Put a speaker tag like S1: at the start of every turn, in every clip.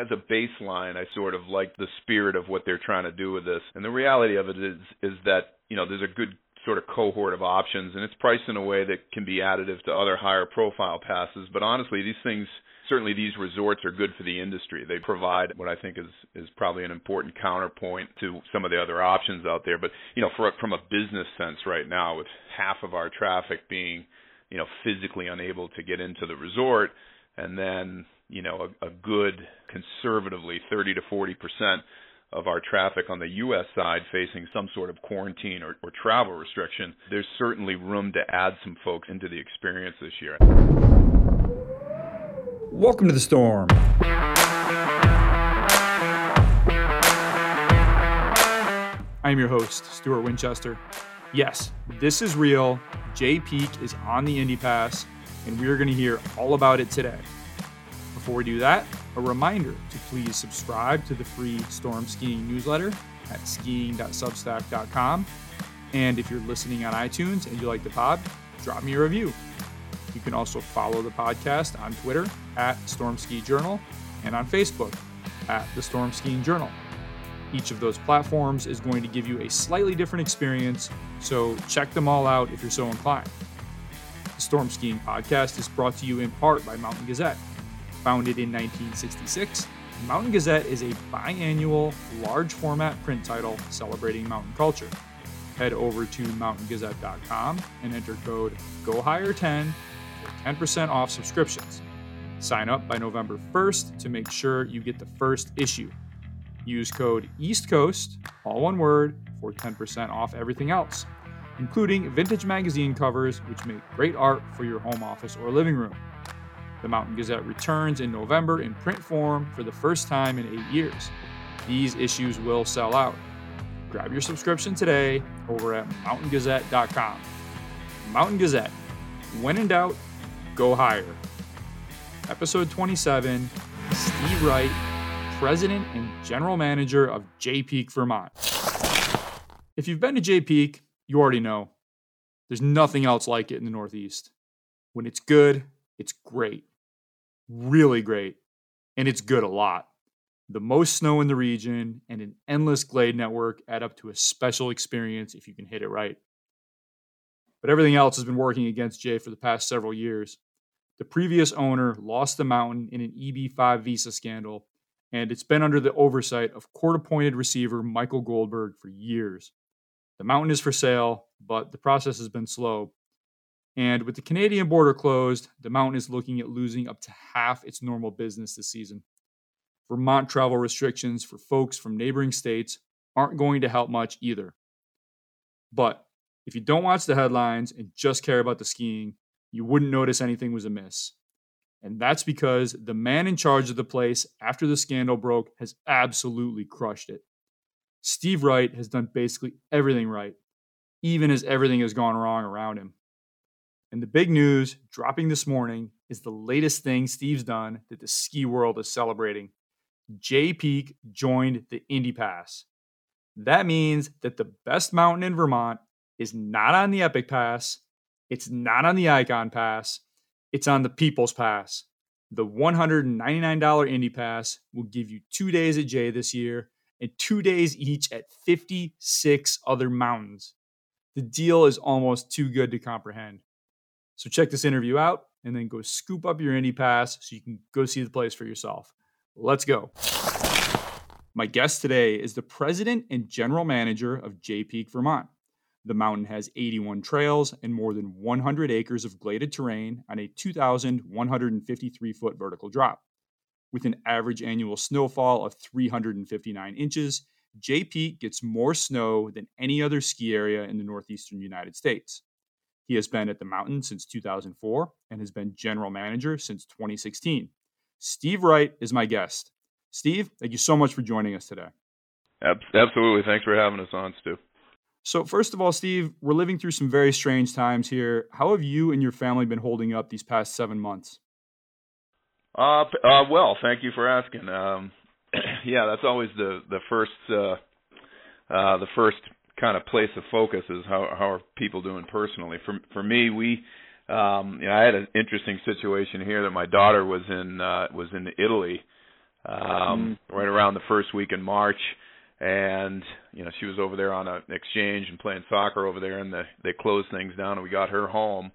S1: as a baseline, I sort of like the spirit of what they're trying to do with this. And the reality of it is is that you know there's a good sort of cohort of options, and it's priced in a way that can be additive to other higher profile passes. But honestly, these things certainly these resorts are good for the industry. They provide what I think is is probably an important counterpoint to some of the other options out there. But you know, for, from a business sense, right now, with half of our traffic being you know physically unable to get into the resort, and then you know a, a good conservatively 30 to 40 percent of our traffic on the U.S. side facing some sort of quarantine or, or travel restriction, there's certainly room to add some folks into the experience this year.
S2: Welcome to the storm. I'm your host, Stuart Winchester. Yes, this is real. Jay Peak is on the Indy Pass, and we are going to hear all about it today. Before we do that, a reminder to please subscribe to the free Storm Skiing newsletter at skiing.substack.com. And if you're listening on iTunes and you like the pod, drop me a review. You can also follow the podcast on Twitter at Storm Ski Journal and on Facebook at the Storm Skiing Journal. Each of those platforms is going to give you a slightly different experience, so check them all out if you're so inclined. The Storm Skiing Podcast is brought to you in part by Mountain Gazette Founded in 1966, Mountain Gazette is a biannual, large format print title celebrating mountain culture. Head over to mountaingazette.com and enter code GOHIGHER10 for 10% off subscriptions. Sign up by November 1st to make sure you get the first issue. Use code East Coast, all one word, for 10% off everything else, including vintage magazine covers, which make great art for your home office or living room. The Mountain Gazette returns in November in print form for the first time in eight years. These issues will sell out. Grab your subscription today over at mountaingazette.com. Mountain Gazette. When in doubt, go higher. Episode 27 Steve Wright, President and General Manager of Jay Peak, Vermont. If you've been to Jay Peak, you already know. There's nothing else like it in the Northeast. When it's good, it's great really great, and it's good a lot. The most snow in the region and an endless glade network add up to a special experience if you can hit it right. But everything else has been working against Jay for the past several years. The previous owner lost the mountain in an EB5 visa scandal, and it's been under the oversight of court appointed receiver Michael Goldberg for years. The mountain is for sale, but the process has been slow, and with the Canadian border closed, the mountain is looking at losing up to half its normal business this season. Vermont travel restrictions for folks from neighboring states aren't going to help much either. But if you don't watch the headlines and just care about the skiing, you wouldn't notice anything was amiss. And that's because the man in charge of the place after the scandal broke has absolutely crushed it. Steve Wright has done basically everything right, even as everything has gone wrong around him. And the big news dropping this morning is the latest thing Steve's done that the ski world is celebrating. Jay Peak joined the Indy Pass. That means that the best mountain in Vermont is not on the Epic Pass, it's not on the Icon Pass, it's on the People's Pass. The $199 Indy Pass will give you two days at Jay this year and two days each at 56 other mountains. The deal is almost too good to comprehend. So check this interview out and then go scoop up your Indy Pass so you can go see the place for yourself. Let's go. My guest today is the president and general manager of Jay Peak, Vermont. The mountain has 81 trails and more than 100 acres of gladed terrain on a 2,153 foot vertical drop. With an average annual snowfall of 359 inches, Jay Peak gets more snow than any other ski area in the northeastern United States. He has been at the mountain since 2004 and has been general manager since 2016. Steve Wright is my guest. Steve, thank you so much for joining us today.
S1: Absolutely. Thanks for having us on, Stu.
S2: So, first of all, Steve, we're living through some very strange times here. How have you and your family been holding up these past seven months?
S1: Uh, uh well, thank you for asking. Um, yeah, that's always the the first uh, uh, the first kind of place of focus is how how are people doing personally. For for me, we um you know, I had an interesting situation here that my daughter was in uh was in Italy um, mm-hmm. right around the first week in March. And you know she was over there on an exchange and playing soccer over there, and the, they closed things down, and we got her home.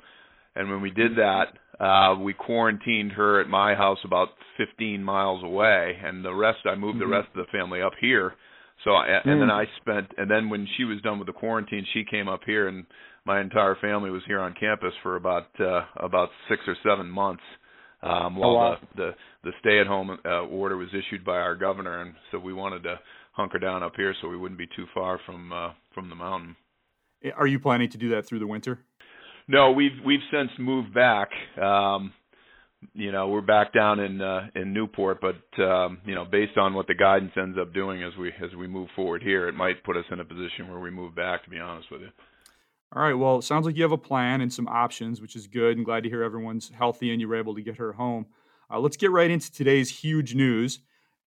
S1: And when we did that, uh, we quarantined her at my house about 15 miles away, and the rest I moved mm-hmm. the rest of the family up here. So and mm. then I spent, and then when she was done with the quarantine, she came up here, and my entire family was here on campus for about uh, about six or seven months um, while oh, wow. the, the the stay-at-home uh, order was issued by our governor, and so we wanted to hunker down up here so we wouldn't be too far from uh, from the mountain.
S2: Are you planning to do that through the winter?
S1: No, we've we've since moved back. Um, you know, we're back down in uh, in Newport, but um, you know, based on what the guidance ends up doing as we as we move forward here, it might put us in a position where we move back. To be honest with you.
S2: All right. Well, it sounds like you have a plan and some options, which is good. And glad to hear everyone's healthy and you were able to get her home. Uh, let's get right into today's huge news.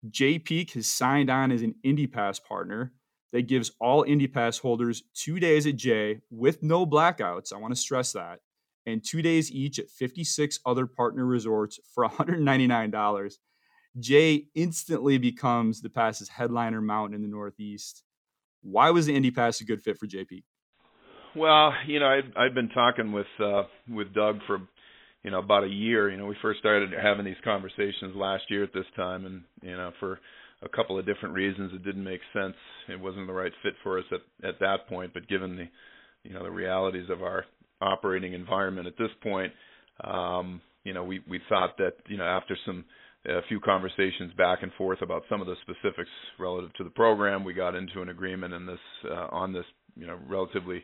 S2: Jay Peak has signed on as an IndyPass partner that gives all IndyPass holders two days at Jay with no blackouts. I want to stress that. And two days each at 56 other partner resorts for $199. Jay instantly becomes the pass's headliner mountain in the Northeast. Why was the Indy Pass a good fit for JP?
S1: Well, you know, I'd I'd been talking with uh with Doug for you know about a year. You know, we first started having these conversations last year at this time, and you know, for a couple of different reasons, it didn't make sense. It wasn't the right fit for us at at that point. But given the you know the realities of our operating environment at this point, um, you know, we we thought that you know after some a few conversations back and forth about some of the specifics relative to the program, we got into an agreement in this uh, on this you know relatively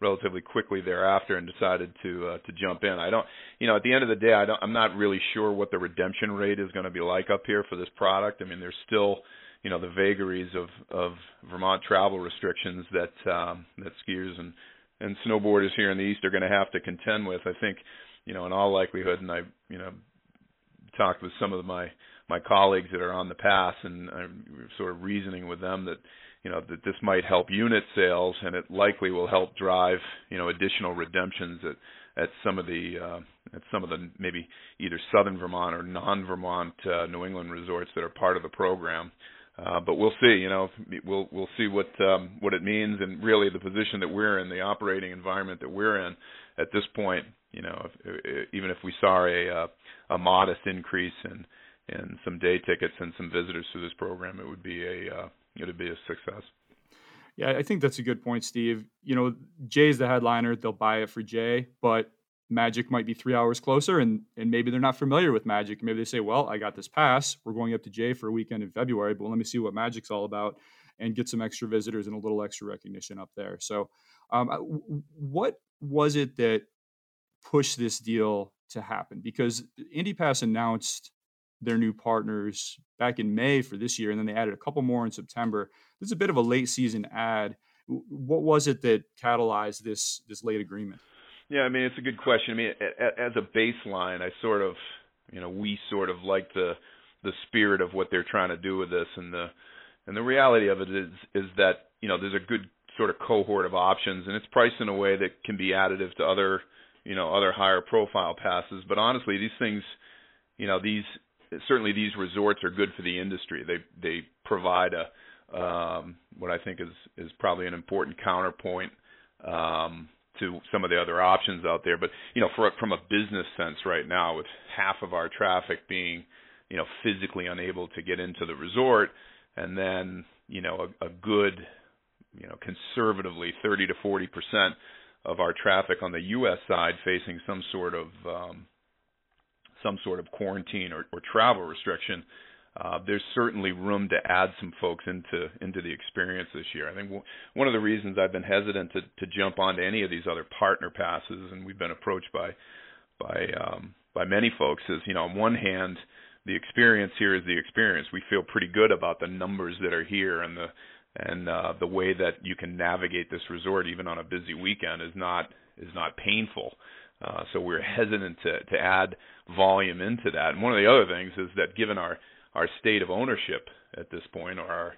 S1: relatively quickly thereafter and decided to uh, to jump in. I don't, you know, at the end of the day, I don't, I'm not really sure what the redemption rate is going to be like up here for this product. I mean, there's still, you know, the vagaries of of Vermont travel restrictions that um, that skiers and and snowboarders here in the east are going to have to contend with. I think, you know, in all likelihood, and I, you know, talked with some of my my colleagues that are on the pass, and I'm sort of reasoning with them that you know that this might help unit sales and it likely will help drive you know additional redemptions at at some of the uh, at some of the maybe either southern Vermont or non-Vermont uh, New England resorts that are part of the program. Uh, but we'll see. You know, we'll we'll see what um, what it means, and really the position that we're in, the operating environment that we're in at this point. You know, if, even if we saw a uh, a modest increase in in some day tickets and some visitors to this program, it would be a uh, it'd be a success.
S2: Yeah, I think that's a good point, Steve. You know, Jay's the headliner; they'll buy it for Jay, but Magic might be three hours closer, and and maybe they're not familiar with Magic. Maybe they say, "Well, I got this pass. We're going up to Jay for a weekend in February, but let me see what Magic's all about." and get some extra visitors and a little extra recognition up there. So, um, what was it that pushed this deal to happen? Because IndyPass announced their new partners back in May for this year, and then they added a couple more in September. This is a bit of a late season ad. What was it that catalyzed this this late agreement?
S1: Yeah, I mean it's a good question. I mean, as a baseline, I sort of, you know, we sort of like the the spirit of what they're trying to do with this, and the and the reality of it is is that you know there's a good sort of cohort of options, and it's priced in a way that can be additive to other you know other higher profile passes. But honestly, these things, you know, these certainly these resorts are good for the industry. They they provide a um, what I think is is probably an important counterpoint um, to some of the other options out there. But you know, for, from a business sense, right now, with half of our traffic being you know physically unable to get into the resort, and then you know a, a good you know conservatively 30 to 40 percent of our traffic on the U.S. side facing some sort of um, some sort of quarantine or, or travel restriction, uh, there's certainly room to add some folks into into the experience this year. I think w- one of the reasons I've been hesitant to, to jump onto any of these other partner passes, and we've been approached by by um, by many folks, is you know on one hand the experience here is the experience. We feel pretty good about the numbers that are here and the and uh, the way that you can navigate this resort even on a busy weekend is not is not painful. Uh, so we're hesitant to, to add volume into that. And one of the other things is that given our, our state of ownership at this point, or our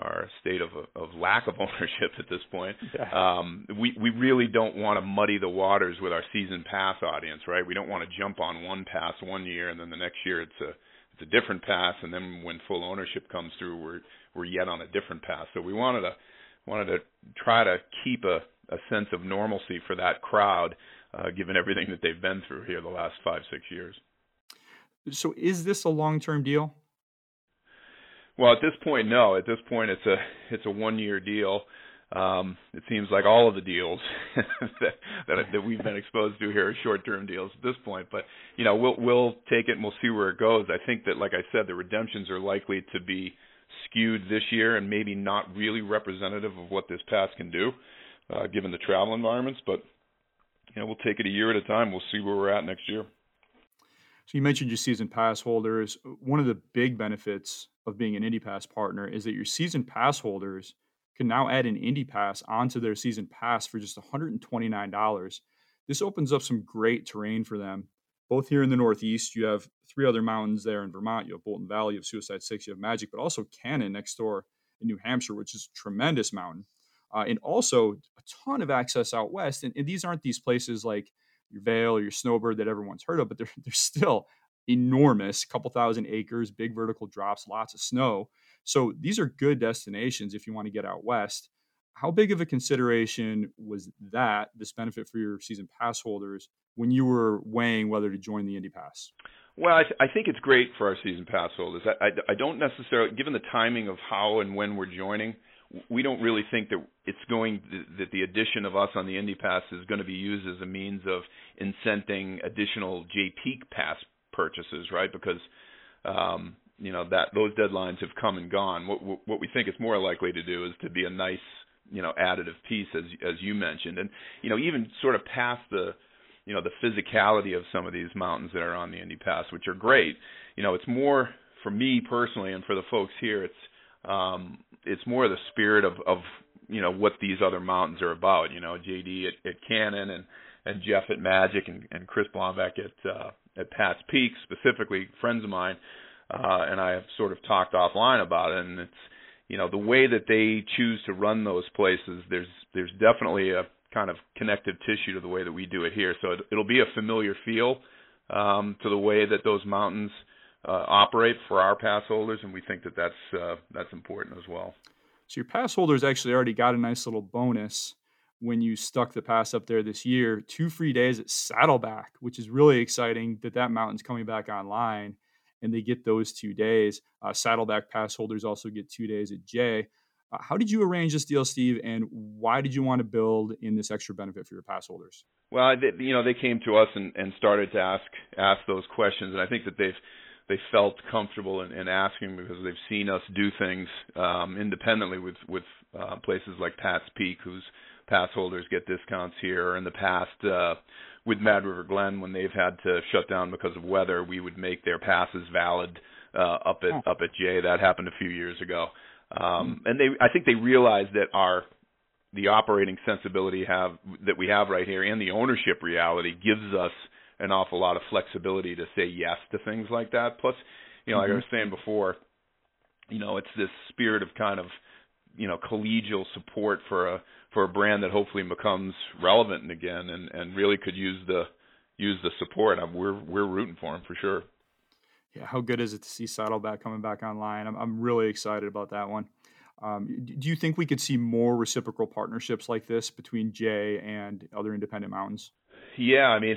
S1: our state of of lack of ownership at this point, yeah. um, we we really don't want to muddy the waters with our season pass audience, right? We don't want to jump on one pass one year and then the next year it's a it's a different pass, and then when full ownership comes through, we're we're yet on a different pass. So we wanted to wanted to try to keep a, a sense of normalcy for that crowd, uh, given everything that they've been through here the last five six years.
S2: So is this a long term deal?
S1: Well, at this point, no. At this point, it's a it's a one year deal. Um, it seems like all of the deals that, that that we've been exposed to here are short-term deals at this point. But you know, we'll we'll take it and we'll see where it goes. I think that, like I said, the redemptions are likely to be skewed this year and maybe not really representative of what this pass can do, uh, given the travel environments. But you know, we'll take it a year at a time. We'll see where we're at next year.
S2: So you mentioned your season pass holders. One of the big benefits of being an Indy Pass partner is that your season pass holders can now add an Indy Pass onto their season pass for just $129. This opens up some great terrain for them. Both here in the Northeast, you have three other mountains there in Vermont. You have Bolton Valley, you have Suicide Six, you have Magic, but also Cannon next door in New Hampshire, which is a tremendous mountain. Uh, and also a ton of access out west. And, and these aren't these places like your Vail or your Snowbird that everyone's heard of, but they're, they're still enormous, couple thousand acres, big vertical drops, lots of snow. So these are good destinations if you want to get out west. How big of a consideration was that, this benefit for your season pass holders, when you were weighing whether to join the Indy Pass?
S1: Well, I, th- I think it's great for our season pass holders. I, I, I don't necessarily, given the timing of how and when we're joining, we don't really think that it's going that the addition of us on the Indy Pass is going to be used as a means of incenting additional Jay Peak Pass purchases, right? Because um, you know that those deadlines have come and gone. What what we think it's more likely to do is to be a nice you know additive piece as as you mentioned, and you know even sort of past the you know the physicality of some of these mountains that are on the Indy Pass, which are great. You know, it's more for me personally, and for the folks here, it's um, it's more the spirit of of you know what these other mountains are about. You know, JD at, at Cannon and and Jeff at Magic and, and Kris Blomback at uh, at Pat's Peak, specifically friends of mine, uh, and I have sort of talked offline about it. And it's you know the way that they choose to run those places. There's there's definitely a kind of connective tissue to the way that we do it here. So it, it'll be a familiar feel um, to the way that those mountains uh, operate for our pass holders, and we think that that's uh, that's important as well.
S2: So your pass holders actually already got a nice little bonus when you stuck the pass up there this year. Two free days at Saddleback, which is really exciting that that mountain's coming back online, and they get those two days. Uh, Saddleback pass holders also get two days at Jay. Uh, how did you arrange this deal, Steve, and why did you want to build in this extra benefit for your pass holders?
S1: Well, they, you know, they came to us and, and started to ask ask those questions, and I think that they've they felt comfortable in, in asking because they've seen us do things um, independently with with uh, places like Pat's Peak, whose pass holders get discounts here. In the past, uh, with Mad River Glen, when they've had to shut down because of weather, we would make their passes valid uh, up at oh. up at Jay. That happened a few years ago, um, and they I think they realized that our the operating sensibility have that we have right here and the ownership reality gives us an awful lot of flexibility to say yes to things like that. Plus, you know, mm-hmm. like I was saying before, you know, it's this spirit of kind of, you know, collegial support for a for a brand that hopefully becomes relevant again and and really could use the use the support. I'm, we're we're rooting for them for sure.
S2: Yeah, how good is it to see Saddleback coming back online? I'm I'm really excited about that one. Um, do you think we could see more reciprocal partnerships like this between Jay and other independent mountains?
S1: Yeah, I mean,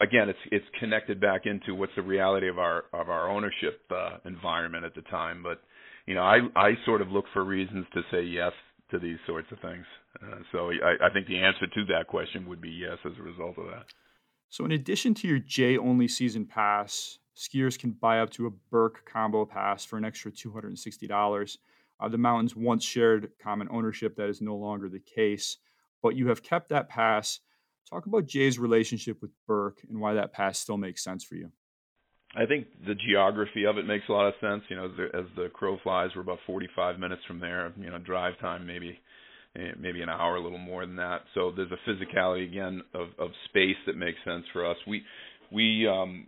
S1: again, it's it's connected back into what's the reality of our of our ownership uh, environment at the time. But you know, I I sort of look for reasons to say yes to these sorts of things. Uh, so I, I think the answer to that question would be yes as a result of that.
S2: So in addition to your Jay only season pass, skiers can buy up to a Burke combo pass for an extra two hundred and sixty dollars. Uh, the mountains once shared common ownership. That is no longer the case, but you have kept that pass Talk about Jay's relationship with Burke and why that pass still makes sense for you.
S1: I think the geography of it makes a lot of sense. You know, as the, as the crow flies, we're about 45 minutes from there. You know, drive time maybe eh, maybe an hour, a little more than that. So there's a physicality again of, of space that makes sense for us. We we um,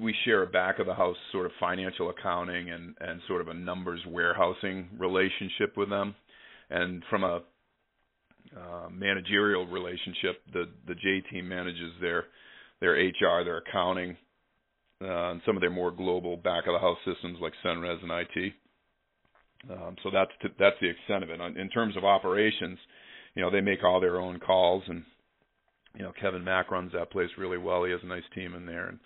S1: we share a back of the house sort of financial accounting and and sort of a numbers warehousing relationship with them. And from a uh, managerial relationship. The the Jay team manages their their HR, their accounting, uh, and some of their more global back of the house systems like Senrez and IT. Um, so that's to, that's the extent of it. In terms of operations, you know, they make all their own calls, and you know, Kevin Mack runs that place really well. He has a nice team in there, and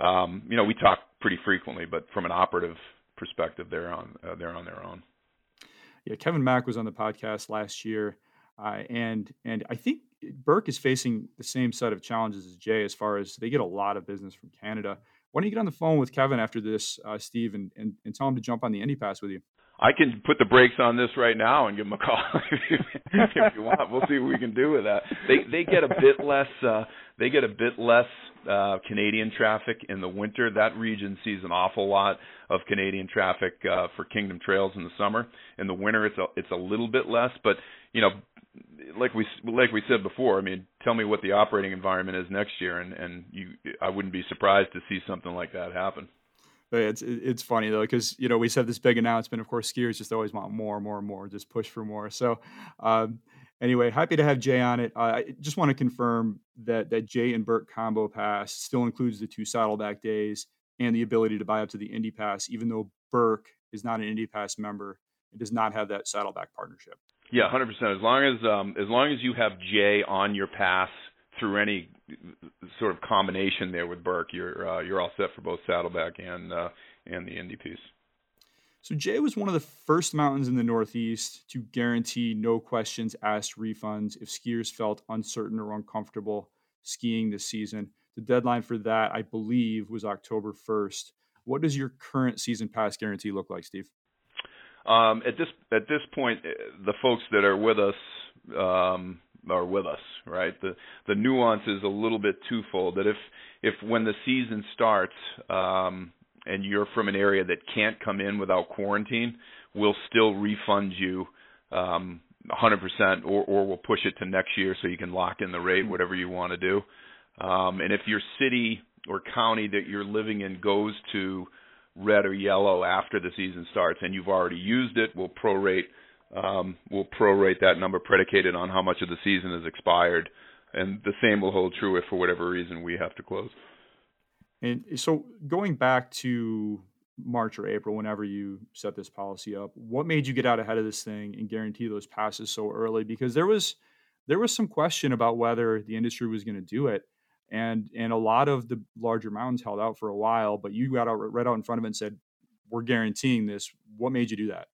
S1: um, you know, we talk pretty frequently, but from an operative perspective, they're on uh, they're on their own.
S2: Yeah, Kevin Mack was on the podcast last year, uh, and and I think Burke is facing the same set of challenges as Jay as far as they get a lot of business from Canada. Why don't you get on the phone with Kevin after this, uh, Steve, and, and, and tell him to jump on the Indy Pass with you?
S1: I can put the brakes on this right now and give them a call if you want. We'll see what we can do with that. They they get a bit less uh they get a bit less uh Canadian traffic in the winter. That region sees an awful lot of Canadian traffic uh for Kingdom Trails in the summer. In the winter it's a it's a little bit less, but you know like we like we said before, I mean, tell me what the operating environment is next year and and you I wouldn't be surprised to see something like that happen.
S2: But it's it's funny though because you know we said this big announcement. Of course, skiers just always want more, and more, and more. Just push for more. So um, anyway, happy to have Jay on it. Uh, I just want to confirm that that Jay and Burke combo pass still includes the two Saddleback days and the ability to buy up to the Indy Pass, even though Burke is not an Indy Pass member. and does not have that Saddleback partnership.
S1: Yeah, hundred percent. As long as um, as long as you have Jay on your pass through any sort of combination there with Burke, you're uh, you're all set for both Saddleback and uh, and the Indy piece.
S2: So Jay was one of the first mountains in the Northeast to guarantee no questions asked refunds if skiers felt uncertain or uncomfortable skiing this season. The deadline for that, I believe, was October 1st. What does your current season pass guarantee look like, Steve?
S1: Um, at this at this point, eh, the folks that are with us um, are with us, right? The the nuance is a little bit twofold. That if if when the season starts um, and you're from an area that can't come in without quarantine, we'll still refund you um, 100%, or or we'll push it to next year so you can lock in the rate, whatever you want to do. Um, and if your city or county that you're living in goes to red or yellow after the season starts and you've already used it, we'll prorate um, we'll prorate that number predicated on how much of the season is expired, and the same will hold true if for whatever reason we have to close.
S2: And so, going back to March or April, whenever you set this policy up, what made you get out ahead of this thing and guarantee those passes so early? Because there was there was some question about whether the industry was going to do it, and and a lot of the larger mountains held out for a while, but you got out right out in front of it and said, "We're guaranteeing this." What made you do that?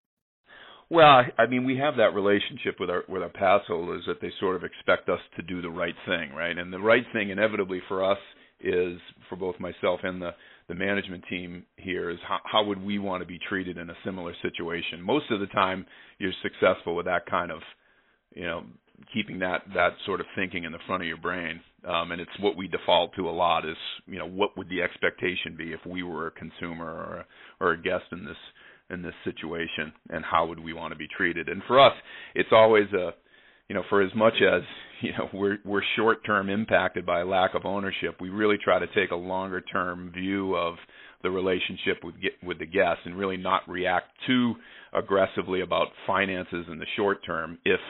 S1: Well, I mean, we have that relationship with our with our pass holders that they sort of expect us to do the right thing, right? And the right thing, inevitably for us, is for both myself and the the management team here is how, how would we want to be treated in a similar situation? Most of the time, you're successful with that kind of, you know, keeping that that sort of thinking in the front of your brain. Um, and it's what we default to a lot is, you know, what would the expectation be if we were a consumer or a, or a guest in this in this situation and how would we want to be treated and for us it's always a you know for as much as you know we're we're short term impacted by lack of ownership we really try to take a longer term view of the relationship with with the guests and really not react too aggressively about finances in the short term if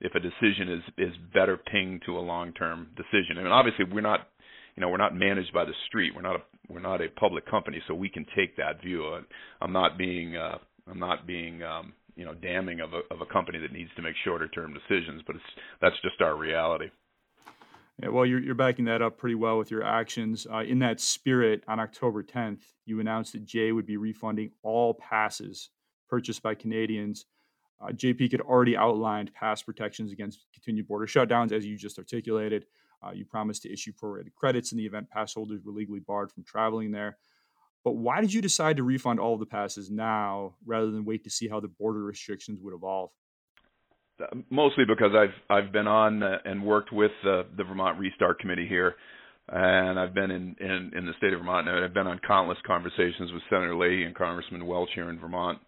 S1: if a decision is is better pinged to a long term decision I mean obviously we're not you know we're not managed by the street we're not a we're not a public company, so we can take that view. I'm not being uh, I'm not being um, you know damning of a of a company that needs to make shorter term decisions, but it's that's just our reality.
S2: Yeah, well, you're, you're backing that up pretty well with your actions. Uh, in that spirit, on October 10th, you announced that Jay would be refunding all passes purchased by Canadians. Uh, JP had already outlined pass protections against continued border shutdowns, as you just articulated. Uh, you promised to issue prorated credits in the event pass holders were legally barred from traveling there. But why did you decide to refund all of the passes now rather than wait to see how the border restrictions would evolve?
S1: Uh, mostly because I've I've been on and worked with the Vermont Restart Committee here, and I've been in, in in the state of Vermont, and I've been on countless conversations with Senator Leahy and Congressman Welch here in Vermont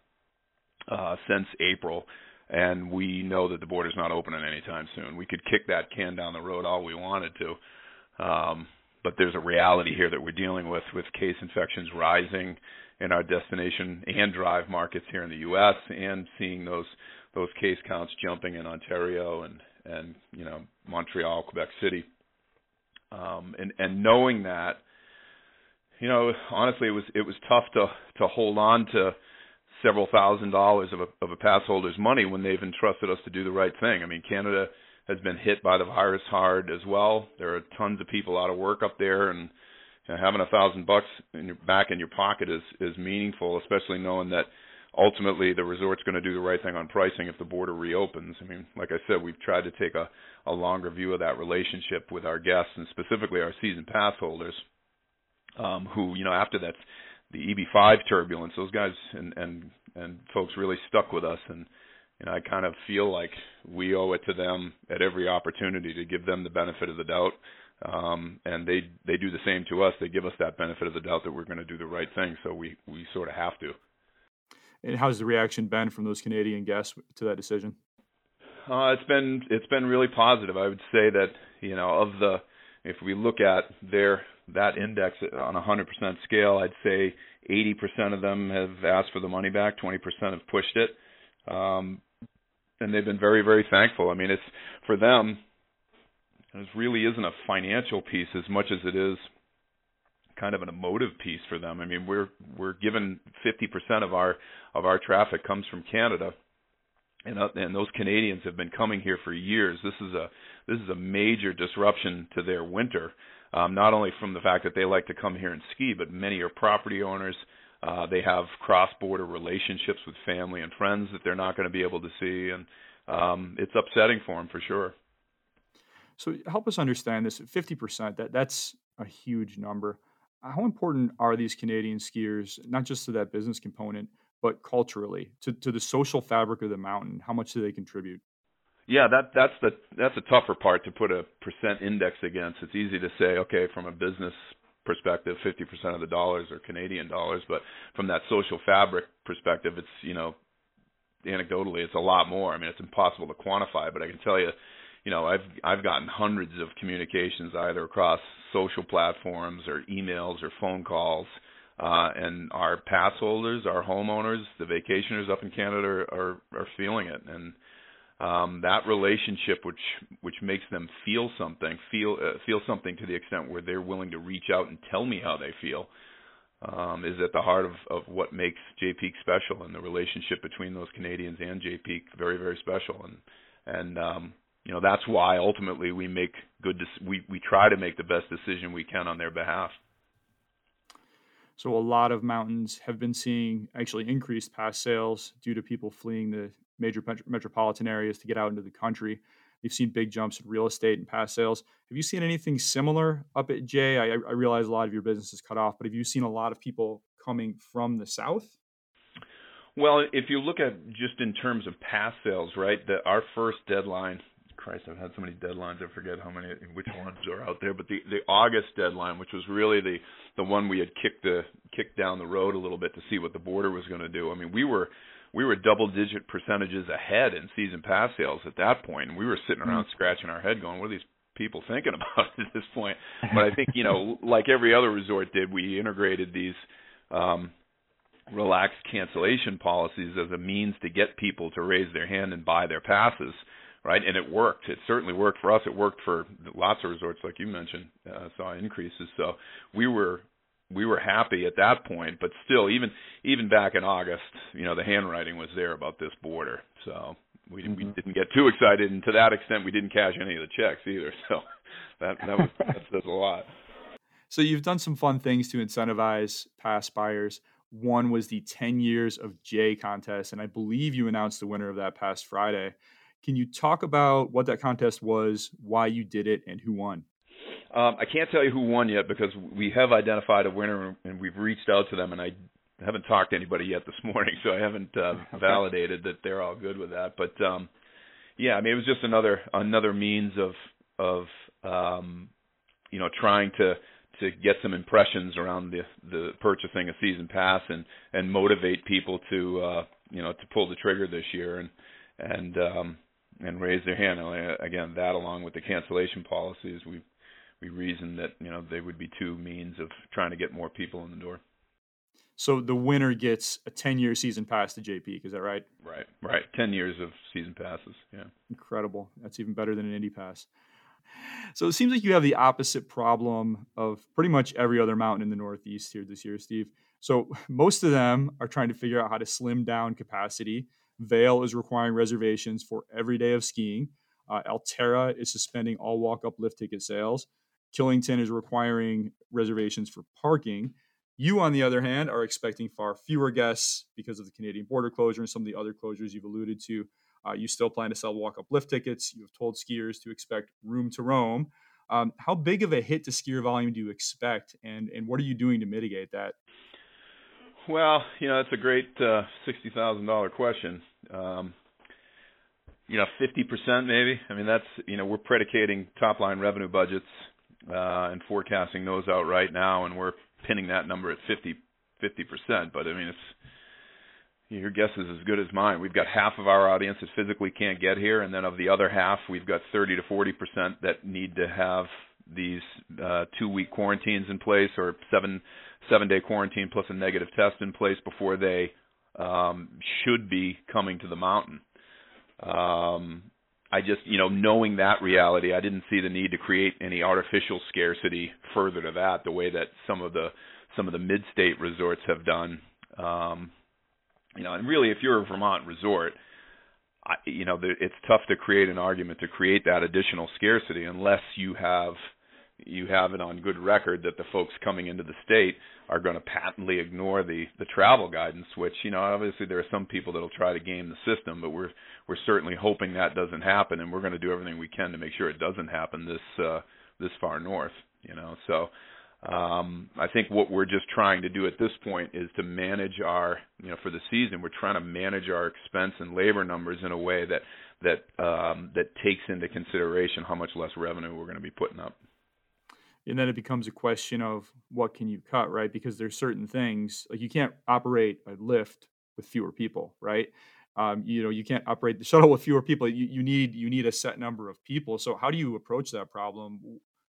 S1: uh, since April and we know that the border's not opening anytime soon. We could kick that can down the road all we wanted to, um, but there's a reality here that we're dealing with with case infections rising in our destination and drive markets here in the U.S. and seeing those those case counts jumping in Ontario and and you know Montreal, Quebec City, um, and and knowing that you know, honestly, it was it was tough to to hold on to several thousand dollars of a of a pass holder's money when they've entrusted us to do the right thing. I mean, Canada has been hit by the virus hard as well. There are tons of people out of work up there, and you know, having a thousand bucks in your back in your pocket is is meaningful, especially knowing that ultimately the resort's going to do the right thing on pricing if the border reopens. I mean, like I said, we've tried to take a a longer view of that relationship with our guests and specifically our season pass holders, um, who you know after that the EB5 turbulence, those guys and and and folks really stuck with us and you know, I kind of feel like we owe it to them at every opportunity to give them the benefit of the doubt. Um, and they they do the same to us. They give us that benefit of the doubt that we're going to do the right thing. So we we sort of have to.
S2: And how's the reaction been from those Canadian guests to that decision?
S1: Uh, it's been it's been really positive. I would say that you know of the if we look at their that index on a 100% scale, I'd say 80% of them have asked for the money back, 20% have pushed it, um, and they've been very very thankful. I mean, it's for them. It really isn't a financial piece as much as it is kind of an emotive piece for them. I mean, we're we're given 50% of our of our traffic comes from Canada, and uh, and those Canadians have been coming here for years. This is a this is a major disruption to their winter. Um, not only from the fact that they like to come here and ski, but many are property owners. Uh, they have cross-border relationships with family and friends that they're not going to be able to see, and um, it's upsetting for them for sure.
S2: So help us understand this. Fifty percent that that's a huge number. How important are these Canadian skiers, not just to that business component, but culturally to, to the social fabric of the mountain? How much do they contribute?
S1: Yeah, that that's the that's a tougher part to put a percent index against. It's easy to say, okay, from a business perspective, 50% of the dollars are Canadian dollars, but from that social fabric perspective, it's you know, anecdotally, it's a lot more. I mean, it's impossible to quantify, but I can tell you, you know, I've I've gotten hundreds of communications either across social platforms or emails or phone calls. Uh, and our pass holders, our homeowners, the vacationers up in Canada are are are feeling it, and um, that relationship, which which makes them feel something, feel uh, feel something to the extent where they're willing to reach out and tell me how they feel, um, is at the heart of of what makes Jay Peak special, and the relationship between those Canadians and Jay Peak very very special, and and um, you know that's why ultimately we make good we we try to make the best decision we can on their behalf.
S2: So a lot of mountains have been seeing actually increased pass sales due to people fleeing the major metropolitan areas to get out into the country. You've seen big jumps in real estate and pass sales. Have you seen anything similar up at Jay? I, I realize a lot of your business is cut off, but have you seen a lot of people coming from the south?
S1: Well, if you look at just in terms of pass sales, right? That our first deadline Christ, I've had so many deadlines. I forget how many, which ones are out there. But the the August deadline, which was really the the one we had kicked the kicked down the road a little bit to see what the border was going to do. I mean, we were we were double digit percentages ahead in season pass sales at that point, and we were sitting around mm-hmm. scratching our head, going, "What are these people thinking about at this point?" But I think you know, like every other resort did, we integrated these. um relaxed cancellation policies as a means to get people to raise their hand and buy their passes right? And it worked. It certainly worked for us. It worked for lots of resorts, like you mentioned, uh, saw increases. So we were we were happy at that point, but still, even even back in August, you know, the handwriting was there about this border. So we mm-hmm. we didn't get too excited, and to that extent, we didn't cash any of the checks either. So that that was that says a lot.
S2: So you've done some fun things to incentivize past buyers. One was the 10 years of Jay contest, and I believe you announced the winner of that past Friday. Can you talk about what that contest was, why you did it, and who won?
S1: Um, I can't tell you who won yet because we have identified a winner and we've reached out to them, and I haven't talked to anybody yet this morning, so I haven't uh, validated that they're all good with that. But um, yeah, I mean, it was just another another means of of um, you know trying to to get some impressions around the the purchasing a season pass and and motivate people to uh, you know to pull the trigger this year and and um, and raise their hand. And Again, that along with the cancellation policies, we we reasoned that you know they would be two means of trying to get more people in the door.
S2: So the winner gets a 10-year season pass to Peak. Is that right?
S1: Right, right. 10 years of season passes. Yeah.
S2: Incredible. That's even better than an Indy pass. so it seems like you have the opposite problem of pretty much every other mountain in the Northeast here this year, Steve. So most of them are trying to figure out how to slim down capacity. Vail is requiring reservations for every day of skiing. Uh, Alterra is suspending all walk-up lift ticket sales. Killington is requiring reservations for parking. You, on the other hand, are expecting far fewer guests because of the Canadian border closure and some of the other closures you've alluded to. Uh, you still plan to sell walk up lift tickets. You have told skiers to expect room to roam. Um, how big of a hit to skier volume do you expect, and, and what are you doing to mitigate that?
S1: Well, you know, that's a great uh, $60,000 question. Um, you know, 50% maybe. I mean, that's, you know, we're predicating top line revenue budgets uh, and forecasting those out right now, and we're pinning that number at 50 50%. But I mean, it's your guess is as good as mine. We've got half of our audience that physically can't get here, and then of the other half, we've got 30 to 40 percent that need to have these uh, two-week quarantines in place or seven seven-day quarantine plus a negative test in place before they um, should be coming to the mountain. Um, I just, you know, knowing that reality, I didn't see the need to create any artificial scarcity further to that, the way that some of the some of the mid-state resorts have done. Um, you know, and really, if you're a Vermont resort, I, you know, it's tough to create an argument to create that additional scarcity unless you have you have it on good record that the folks coming into the state are going to patently ignore the the travel guidance which you know obviously there are some people that'll try to game the system but we're we're certainly hoping that doesn't happen and we're going to do everything we can to make sure it doesn't happen this uh this far north you know? So um I think what we're just trying to do at this point is to manage our you know for the season we're trying to manage our expense and labor numbers in a way that that um that takes into consideration how much less revenue we're going to be putting up
S2: and then it becomes a question of what can you cut right? Because there's certain things like you can't operate a lift with fewer people right? Um, you know you can't operate the shuttle with fewer people. You, you need you need a set number of people. So how do you approach that problem?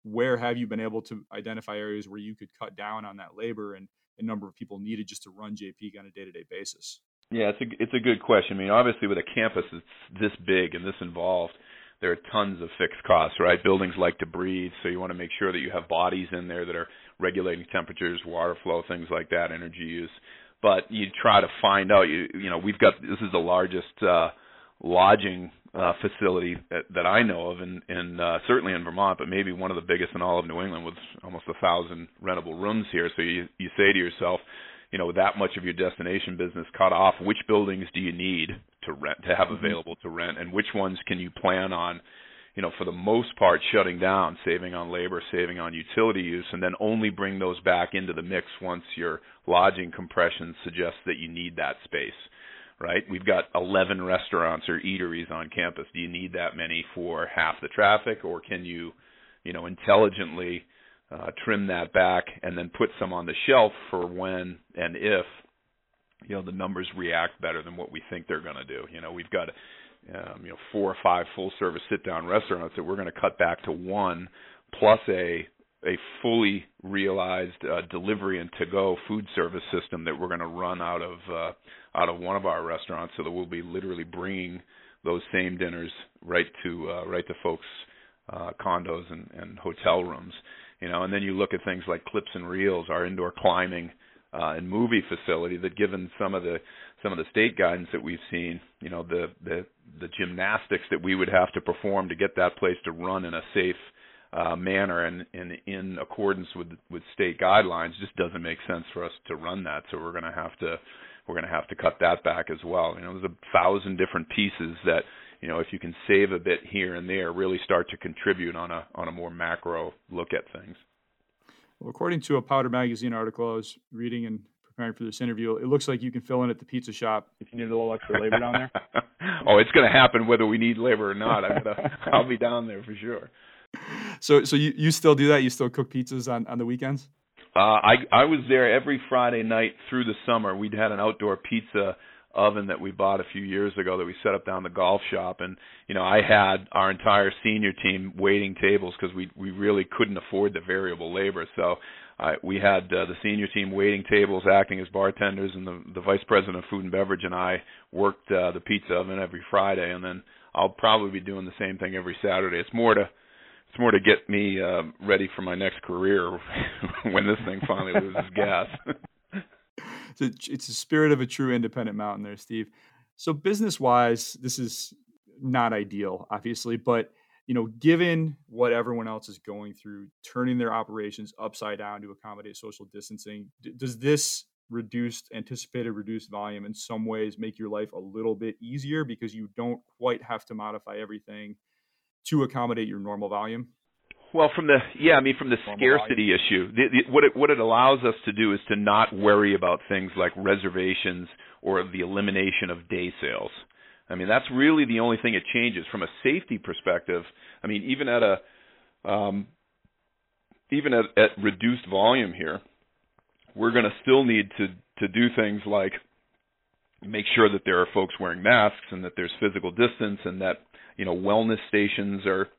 S2: Where have you been able to identify areas where you could cut down on that labor and the number of people needed just to run JP on a day-to-day basis?
S1: Yeah it's a it's a good question. I mean obviously with a campus that's this big and this involved there are tons of fixed costs, right? Buildings like to breathe, so you want to make sure that you have bodies in there that are regulating temperatures, water flow, things like that, energy use. But you try to find out. You you know we've got this is the largest uh, lodging uh, facility that, that I know of, in, in uh, certainly in Vermont, but maybe one of the biggest in all of New England, with almost a thousand rentable rooms here. So you you say to yourself, you know, with that much of your destination business cut off, which buildings do you need to rent to have mm-hmm. available to rent, and which ones can you plan on, you know, for the most part shutting down, saving on labor, saving on utility use, and then only bring those back into the mix once your lodging compression suggests that you need that space. Right? We've got 11 restaurants or eateries on campus. Do you need that many for half the traffic, or can you, you know, intelligently uh, trim that back and then put some on the shelf for when and if you know the numbers react better than what we think they're going to do. You know, we've got um, you know four or five full service sit down restaurants that we're going to cut back to one plus a a fully realized uh, delivery and to go food service system that we're going to run out of uh, out of one of our restaurants so that we'll be literally bringing those same dinners right to uh, right to folks uh, condos and, and hotel rooms you know and then you look at things like clips and reels our indoor climbing and movie facility that given some of the some of the state guidance that we've seen, you know, the the the gymnastics that we would have to perform to get that place to run in a safe uh, manner and, and in accordance with with state guidelines just doesn't make sense for us to run that. So we're going to have to we're going to have to cut that back as well. You know, there's a thousand different pieces that you know if you can save a bit here and there, really start to contribute on a on a more macro look at things.
S2: According to a Powder Magazine article I was reading and preparing for this interview, it looks like you can fill in at the pizza shop if you need a little extra labor down there.
S1: oh, it's going to happen whether we need labor or not. I'm gonna, I'll be down there for sure.
S2: So, so you, you still do that? You still cook pizzas on, on the weekends?
S1: Uh, I I was there every Friday night through the summer. We'd had an outdoor pizza oven that we bought a few years ago that we set up down the golf shop. And you know I had our entire senior team waiting tables because we we really couldn't afford the variable labor. So uh, we had uh, the senior team waiting tables acting as bartenders and the the vice president of food and beverage and I worked uh, the pizza oven every Friday. And then I'll probably be doing the same thing every Saturday. It's more to it's more to get me uh, ready for my next career when this thing finally loses gas.
S2: it's, a, it's a spirit of a true independent mountain there, Steve. So business wise, this is not ideal, obviously, but you know, given what everyone else is going through, turning their operations upside down to accommodate social distancing, d- does this reduced anticipated reduced volume in some ways make your life a little bit easier because you don't quite have to modify everything to accommodate your normal volume?
S1: Well, from the yeah, I mean from the scarcity volume. issue, the, the, what it what it allows us to do is to not worry about things like reservations or the elimination of day sales. I mean, that's really the only thing it changes from a safety perspective. I mean, even at a um, even at, at reduced volume here, we're going to still need to to do things like make sure that there are folks wearing masks and that there's physical distance and that you know wellness stations are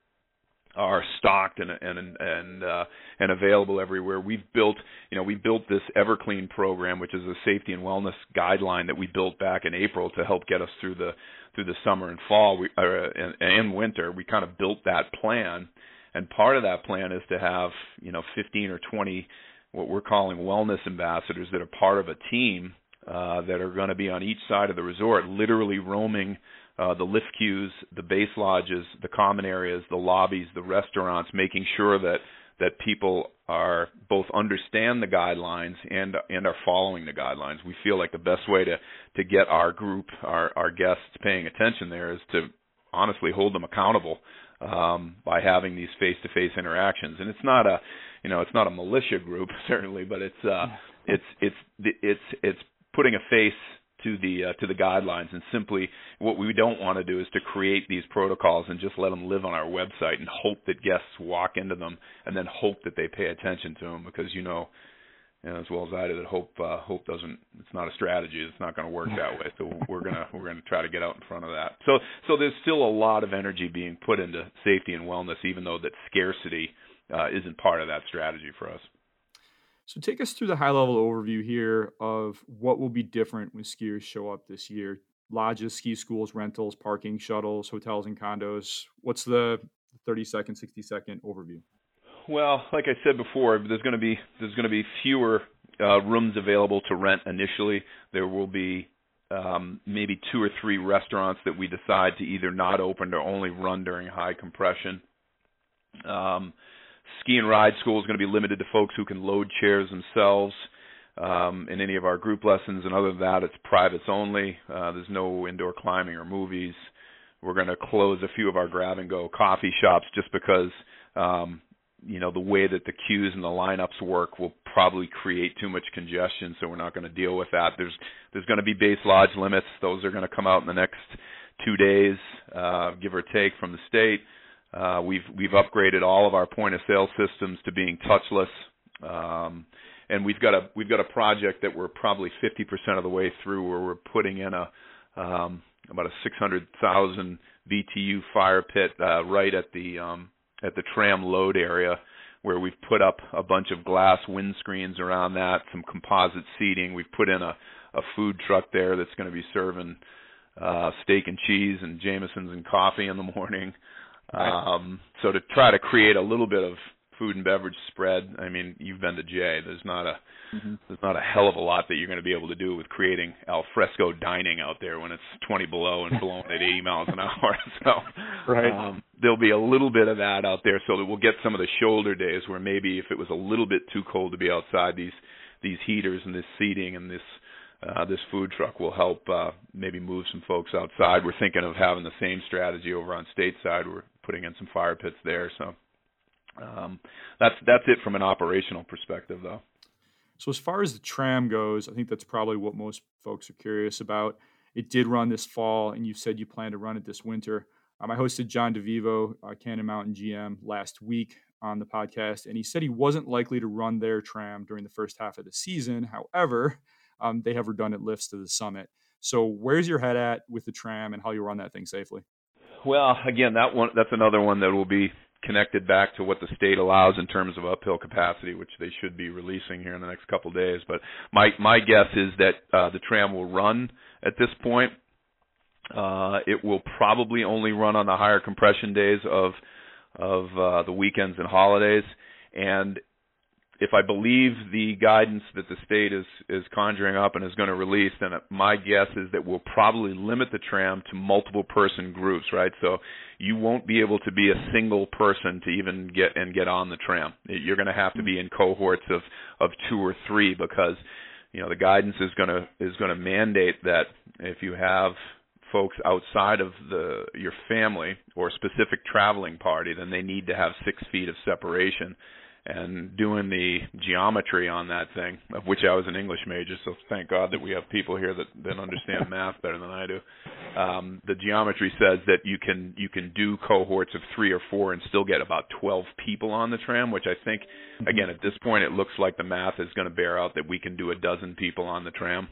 S1: are stocked and and and uh, and available everywhere. We've built, you know, we built this EverClean program, which is a safety and wellness guideline that we built back in April to help get us through the through the summer and fall we, uh, and, and winter. We kind of built that plan, and part of that plan is to have, you know, 15 or 20 what we're calling wellness ambassadors that are part of a team uh, that are going to be on each side of the resort, literally roaming uh, the lift queues, the base lodges, the common areas, the lobbies, the restaurants, making sure that that people are both understand the guidelines and and are following the guidelines. We feel like the best way to to get our group, our our guests paying attention there is to honestly hold them accountable um, by having these face-to-face interactions. And it's not a you know it's not a militia group certainly, but it's uh, it's it's it's it's putting a face to the uh, to the guidelines. And simply what we don't want to do is to create these protocols and just let them live on our website and hope that guests walk into them and then hope that they pay attention to them because you know, you know as well as I do that hope uh, hope doesn't it's not a strategy. It's not going to work that way. So we're gonna we're gonna try to get out in front of that. So so there's still a lot of energy being put into safety and wellness even though that scarcity uh, isn't part of that strategy for us.
S2: So take us through the high level overview here of what will be different when skiers show up this year. Lodges, ski schools, rentals, parking, shuttles, hotels, and condos. What's the 30 second, 60 second overview?
S1: Well, like I said before, there's going to be there's going to be fewer uh, rooms available to rent initially. There will be um, maybe two or three restaurants that we decide to either not open or only run during high compression. Um, ski and ride school is going to be limited to folks who can load chairs themselves um, in any of our group lessons, and other than that, it's privates only. Uh, there's no indoor climbing or movies. We're going to close a few of our grab and go coffee shops just because um, you know the way that the queues and the lineups work will probably create too much congestion, so we're not going to deal with that. There's there's going to be base lodge limits; those are going to come out in the next two days, uh, give or take, from the state. Uh, we've we've upgraded all of our point of sale systems to being touchless, um, and we've got a we've got a project that we're probably 50% of the way through, where we're putting in a um, about a 600,000 BTU fire pit uh, right at the um, at the tram load area, where we've put up a bunch of glass windscreens around that, some composite seating. We've put in a a food truck there that's going to be serving uh, steak and cheese and Jameson's and coffee in the morning. Um, so to try to create a little bit of food and beverage spread, I mean, you've been to Jay. There's not a mm-hmm. there's not a hell of a lot that you're going to be able to do with creating al fresco dining out there when it's 20 below and blowing at 80 miles an hour. So right. um, there'll be a little bit of that out there, so that we'll get some of the shoulder days where maybe if it was a little bit too cold to be outside, these these heaters and this seating and this uh, this food truck will help uh, maybe move some folks outside. We're thinking of having the same strategy over on stateside. We're putting in some fire pits there. So um, that's that's it from an operational perspective, though.
S2: So as far as the tram goes, I think that's probably what most folks are curious about. It did run this fall, and you said you plan to run it this winter. Um, I hosted John DeVivo, uh, Cannon Mountain GM, last week on the podcast, and he said he wasn't likely to run their tram during the first half of the season. However, um, they have redundant lifts to the summit. So, where's your head at with the tram and how you run that thing safely?
S1: Well, again, that one that's another one that will be connected back to what the state allows in terms of uphill capacity, which they should be releasing here in the next couple of days. But my my guess is that uh, the tram will run at this point. Uh, it will probably only run on the higher compression days of of uh, the weekends and holidays. And if I believe the guidance that the state is is conjuring up and is going to release, then my guess is that we'll probably limit the tram to multiple person groups, right? So you won't be able to be a single person to even get and get on the tram. You're going to have to be in cohorts of of two or three because you know the guidance is going to is going to mandate that if you have folks outside of the your family or specific traveling party, then they need to have six feet of separation and doing the geometry on that thing, of which I was an English major, so thank God that we have people here that that understand math better than I do. Um, the geometry says that you can you can do cohorts of three or four and still get about 12 people on the tram, which I think, mm-hmm. again, at this point, it looks like the math is going to bear out that we can do a dozen people on the tram.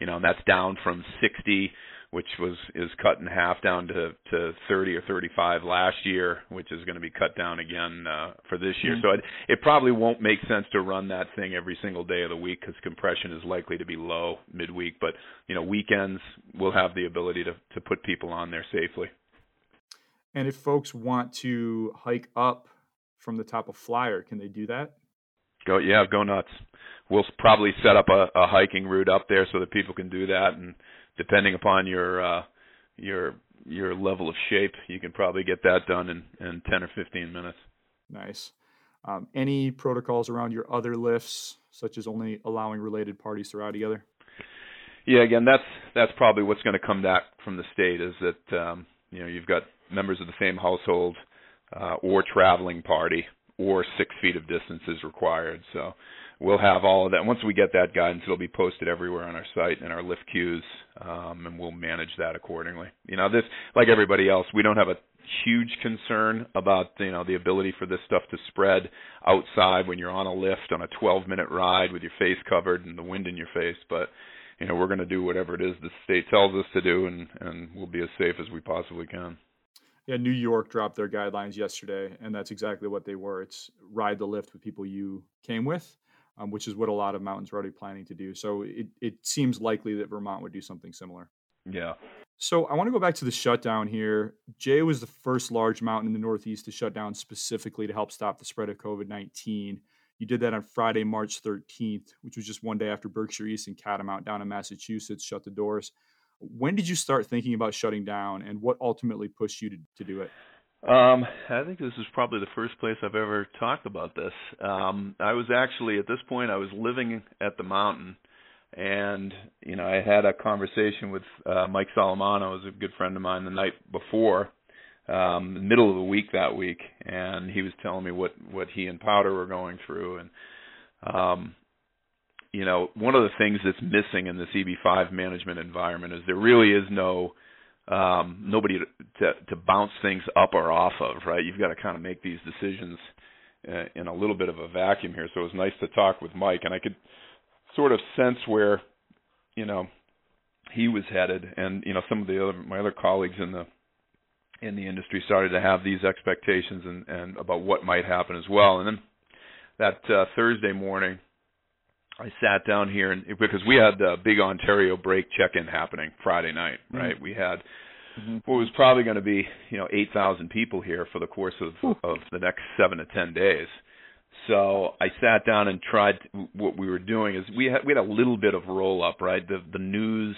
S1: You know, and that's down from 60 which was is cut in half down to to 30 or 35 last year, which is going to be cut down again uh, for this year. Mm-hmm. So it it probably won't make sense to run that thing every single day of the week because compression is likely to be low midweek. But you know weekends we'll have the ability to to put people on there safely.
S2: And if folks want to hike up from the top of Flyer, can they do that?
S1: Go yeah, go nuts. We'll probably set up a, a hiking route up there so that people can do that and depending upon your uh, your your level of shape, you can probably get that done in, in 10 or 15 minutes.
S2: Nice. Um, any protocols around your other lifts, such as only allowing related parties to ride together?
S1: Yeah, again, that's that's probably what's going to come back from the state is that um, you know you've got members of the same household uh, or traveling party or six feet of distance is required. So we'll have all of that. Once we get that guidance, it'll be posted everywhere on our site and our lift queues, um, and we'll manage that accordingly. You know, this like everybody else, we don't have a huge concern about you know the ability for this stuff to spread outside when you're on a lift on a 12 minute ride with your face covered and the wind in your face, but you know we're going to do whatever it is the state tells us to do, and and we'll be as safe as we possibly can.
S2: Yeah, New York dropped their guidelines yesterday, and that's exactly what they were. It's ride the lift with people you came with um, which is what a lot of mountains are already planning to do. So it, it seems likely that Vermont would do something similar.
S1: Yeah.
S2: So I want to go back to the shutdown here. Jay was the first large mountain in the Northeast to shut down specifically to help stop the spread of COVID 19. You did that on Friday, March 13th, which was just one day after Berkshire East and Catamount down in Massachusetts shut the doors. When did you start thinking about shutting down, and what ultimately pushed you to, to do it?
S1: Um, I think this is probably the first place I've ever talked about this. Um, I was actually at this point I was living at the mountain, and you know I had a conversation with uh, Mike Salamano, who's a good friend of mine, the night before, um, middle of the week that week, and he was telling me what what he and POWDR were going through, and um, you know one of the things that's missing in the EB5 management environment is there really is no um, nobody to, to bounce things up or off of, right? You've got to kind of make these decisions uh, in a little bit of a vacuum here. So it was nice to talk with Mike, and I could sort of sense where, you know, he was headed, and you know, some of the other my other colleagues in the in the industry started to have these expectations and and about what might happen as well. And then that uh, Thursday morning, I sat down here and because we had the big Ontario break check-in happening Friday night, mm-hmm. right? Mm-hmm. We had mm-hmm. what was probably going to be, you know, 8,000 people here for the course of Ooh. of the next 7 to 10 days. So I sat down and tried to, what we were doing is we had we had a little bit of roll up, right? The the news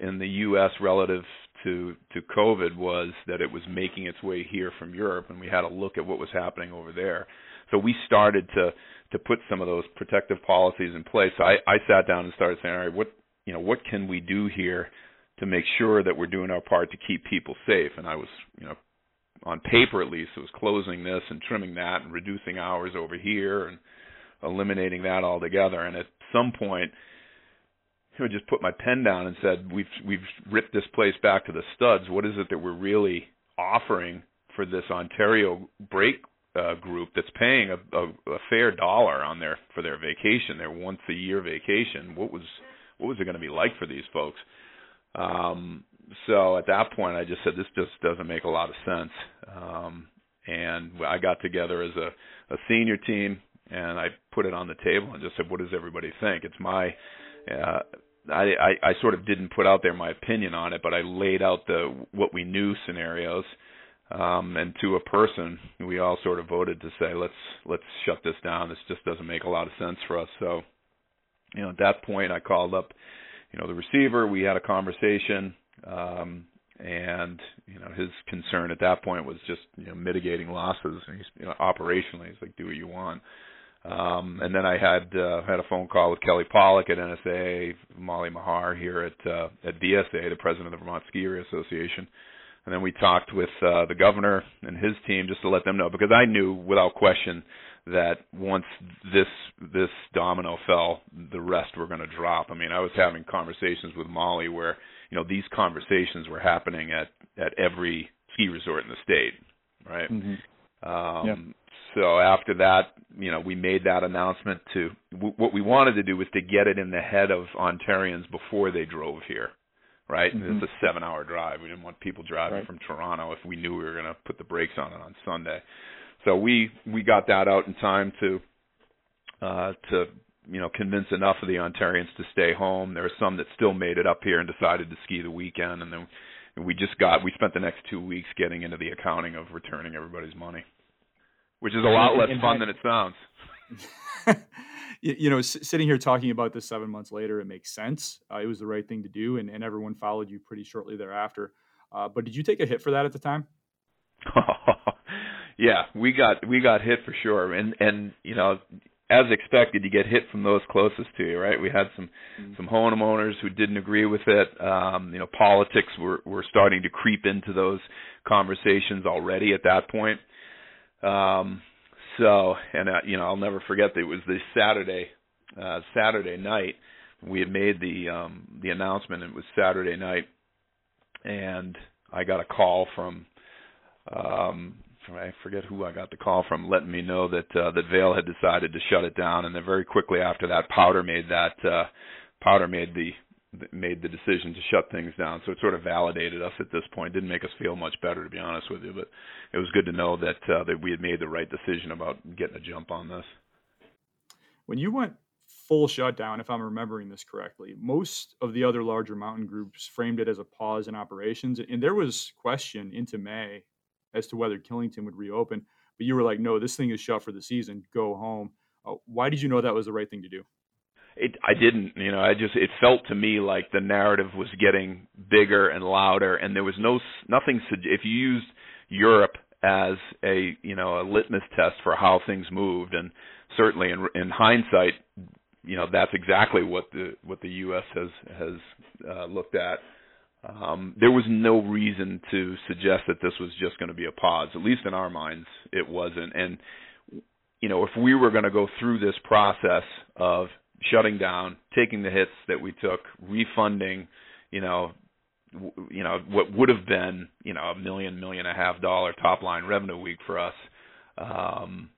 S1: in the US relative to to COVID was that it was making its way here from Europe and we had a look at what was happening over there. So we started to to put some of those protective policies in place. So I, I sat down and started saying, all right, what you know, what can we do here to make sure that we're doing our part to keep people safe? And I was, you know, on paper at least, it was closing this and trimming that and reducing hours over here and eliminating that altogether. And at some point, I just put my pen down and said, "We've we've ripped this place back to the studs. What is it that we're really offering for this Ontario break uh, group that's paying a, a, a fair dollar on their for their vacation, their once a year vacation. What was what was it going to be like for these folks? Um, so at that point, I just said this just doesn't make a lot of sense. Um, and I got together as a, a senior team and I put it on the table and just said, "What does everybody think?" It's my uh, I, I I sort of didn't put out there my opinion on it, but I laid out the what we knew scenarios um, and to a person, we all sort of voted to say let's let's shut this down. This just doesn't make a lot of sense for us. So, you know, at that point, I called up, you know, the receiver. We had a conversation, um, and you know, his concern at that point was just you know mitigating losses. And he's, you know, operationally, he's like, do what you want. Um, and then I had uh, had a phone call with Kelly Pawlak at NSA, Molly Mahar here at uh, at VSA, the president of the Vermont Ski Area Association and then we talked with uh, the governor and his team just to let them know because I knew without question that once this this domino fell, the rest were going to drop. I mean, I was having conversations with Molly where you know these conversations were happening at at every ski resort in the state, right?
S2: Mm-hmm.
S1: Um, yep. So after that, you know, we made that announcement to w- what we wanted to do was to get it in the head of Ontarians before they drove here right?
S2: Mm-hmm.
S1: It's a seven hour drive. We didn't want people driving
S2: right.
S1: from Toronto if we knew we were going to put the brakes on it on Sunday. So we we got that out in time to uh to you know convince enough of the Ontarians to stay home. There are some that still made it up here and decided to ski the weekend, and then we just got we spent the next two weeks getting into the accounting of returning everybody's money, which is a lot less fun than it sounds.
S2: you, you know, s- sitting here talking about this seven months later, it makes sense. Uh, it was the right thing to do, and, and everyone followed you pretty shortly thereafter. Uh, but did you take a hit for that at the time?
S1: yeah, we got we got hit for sure, and and you know, as expected, you get hit from those closest to you, right? We had some mm-hmm. some homeowners who didn't agree with it. Um, you know, politics were were starting to creep into those conversations already at that point. Um, so, and uh, you know, I'll never forget that it was this Saturday, uh, Saturday night. We had made the um, the announcement. It was Saturday night, and I got a call from, um, I forget who I got the call from, letting me know that uh, that Vail had decided to shut it down. And then very quickly after that, POWDR made that uh, POWDR made the made the decision to shut things down. So it sort of validated us at this point. Didn't make us feel much better, to be honest with you, but it was good to know that uh, that we had made the right decision about getting a jump on this.
S2: When you went full shutdown, if I'm remembering this correctly, most of the other larger mountain groups framed it as a pause in operations, and there was question into May as to whether Killington would reopen. But you were like, "No, this thing is shut for the season. Go home." Uh, why did you know that was the right thing to do?
S1: It I didn't, you know, I just it felt to me like the narrative was getting bigger and louder and there was no nothing if you used Europe as a, you know, a litmus test for how things moved and certainly in in hindsight, you know, that's exactly what the what the US has has uh, looked at. Um, there was no reason to suggest that this was just going to be a pause. At least in our minds, it wasn't. And you know, if we were going to go through this process of shutting down, taking the hits that we took, refunding, you know, w- you know what would have been, you know, a million, million and a half dollar top line revenue week for us. Um,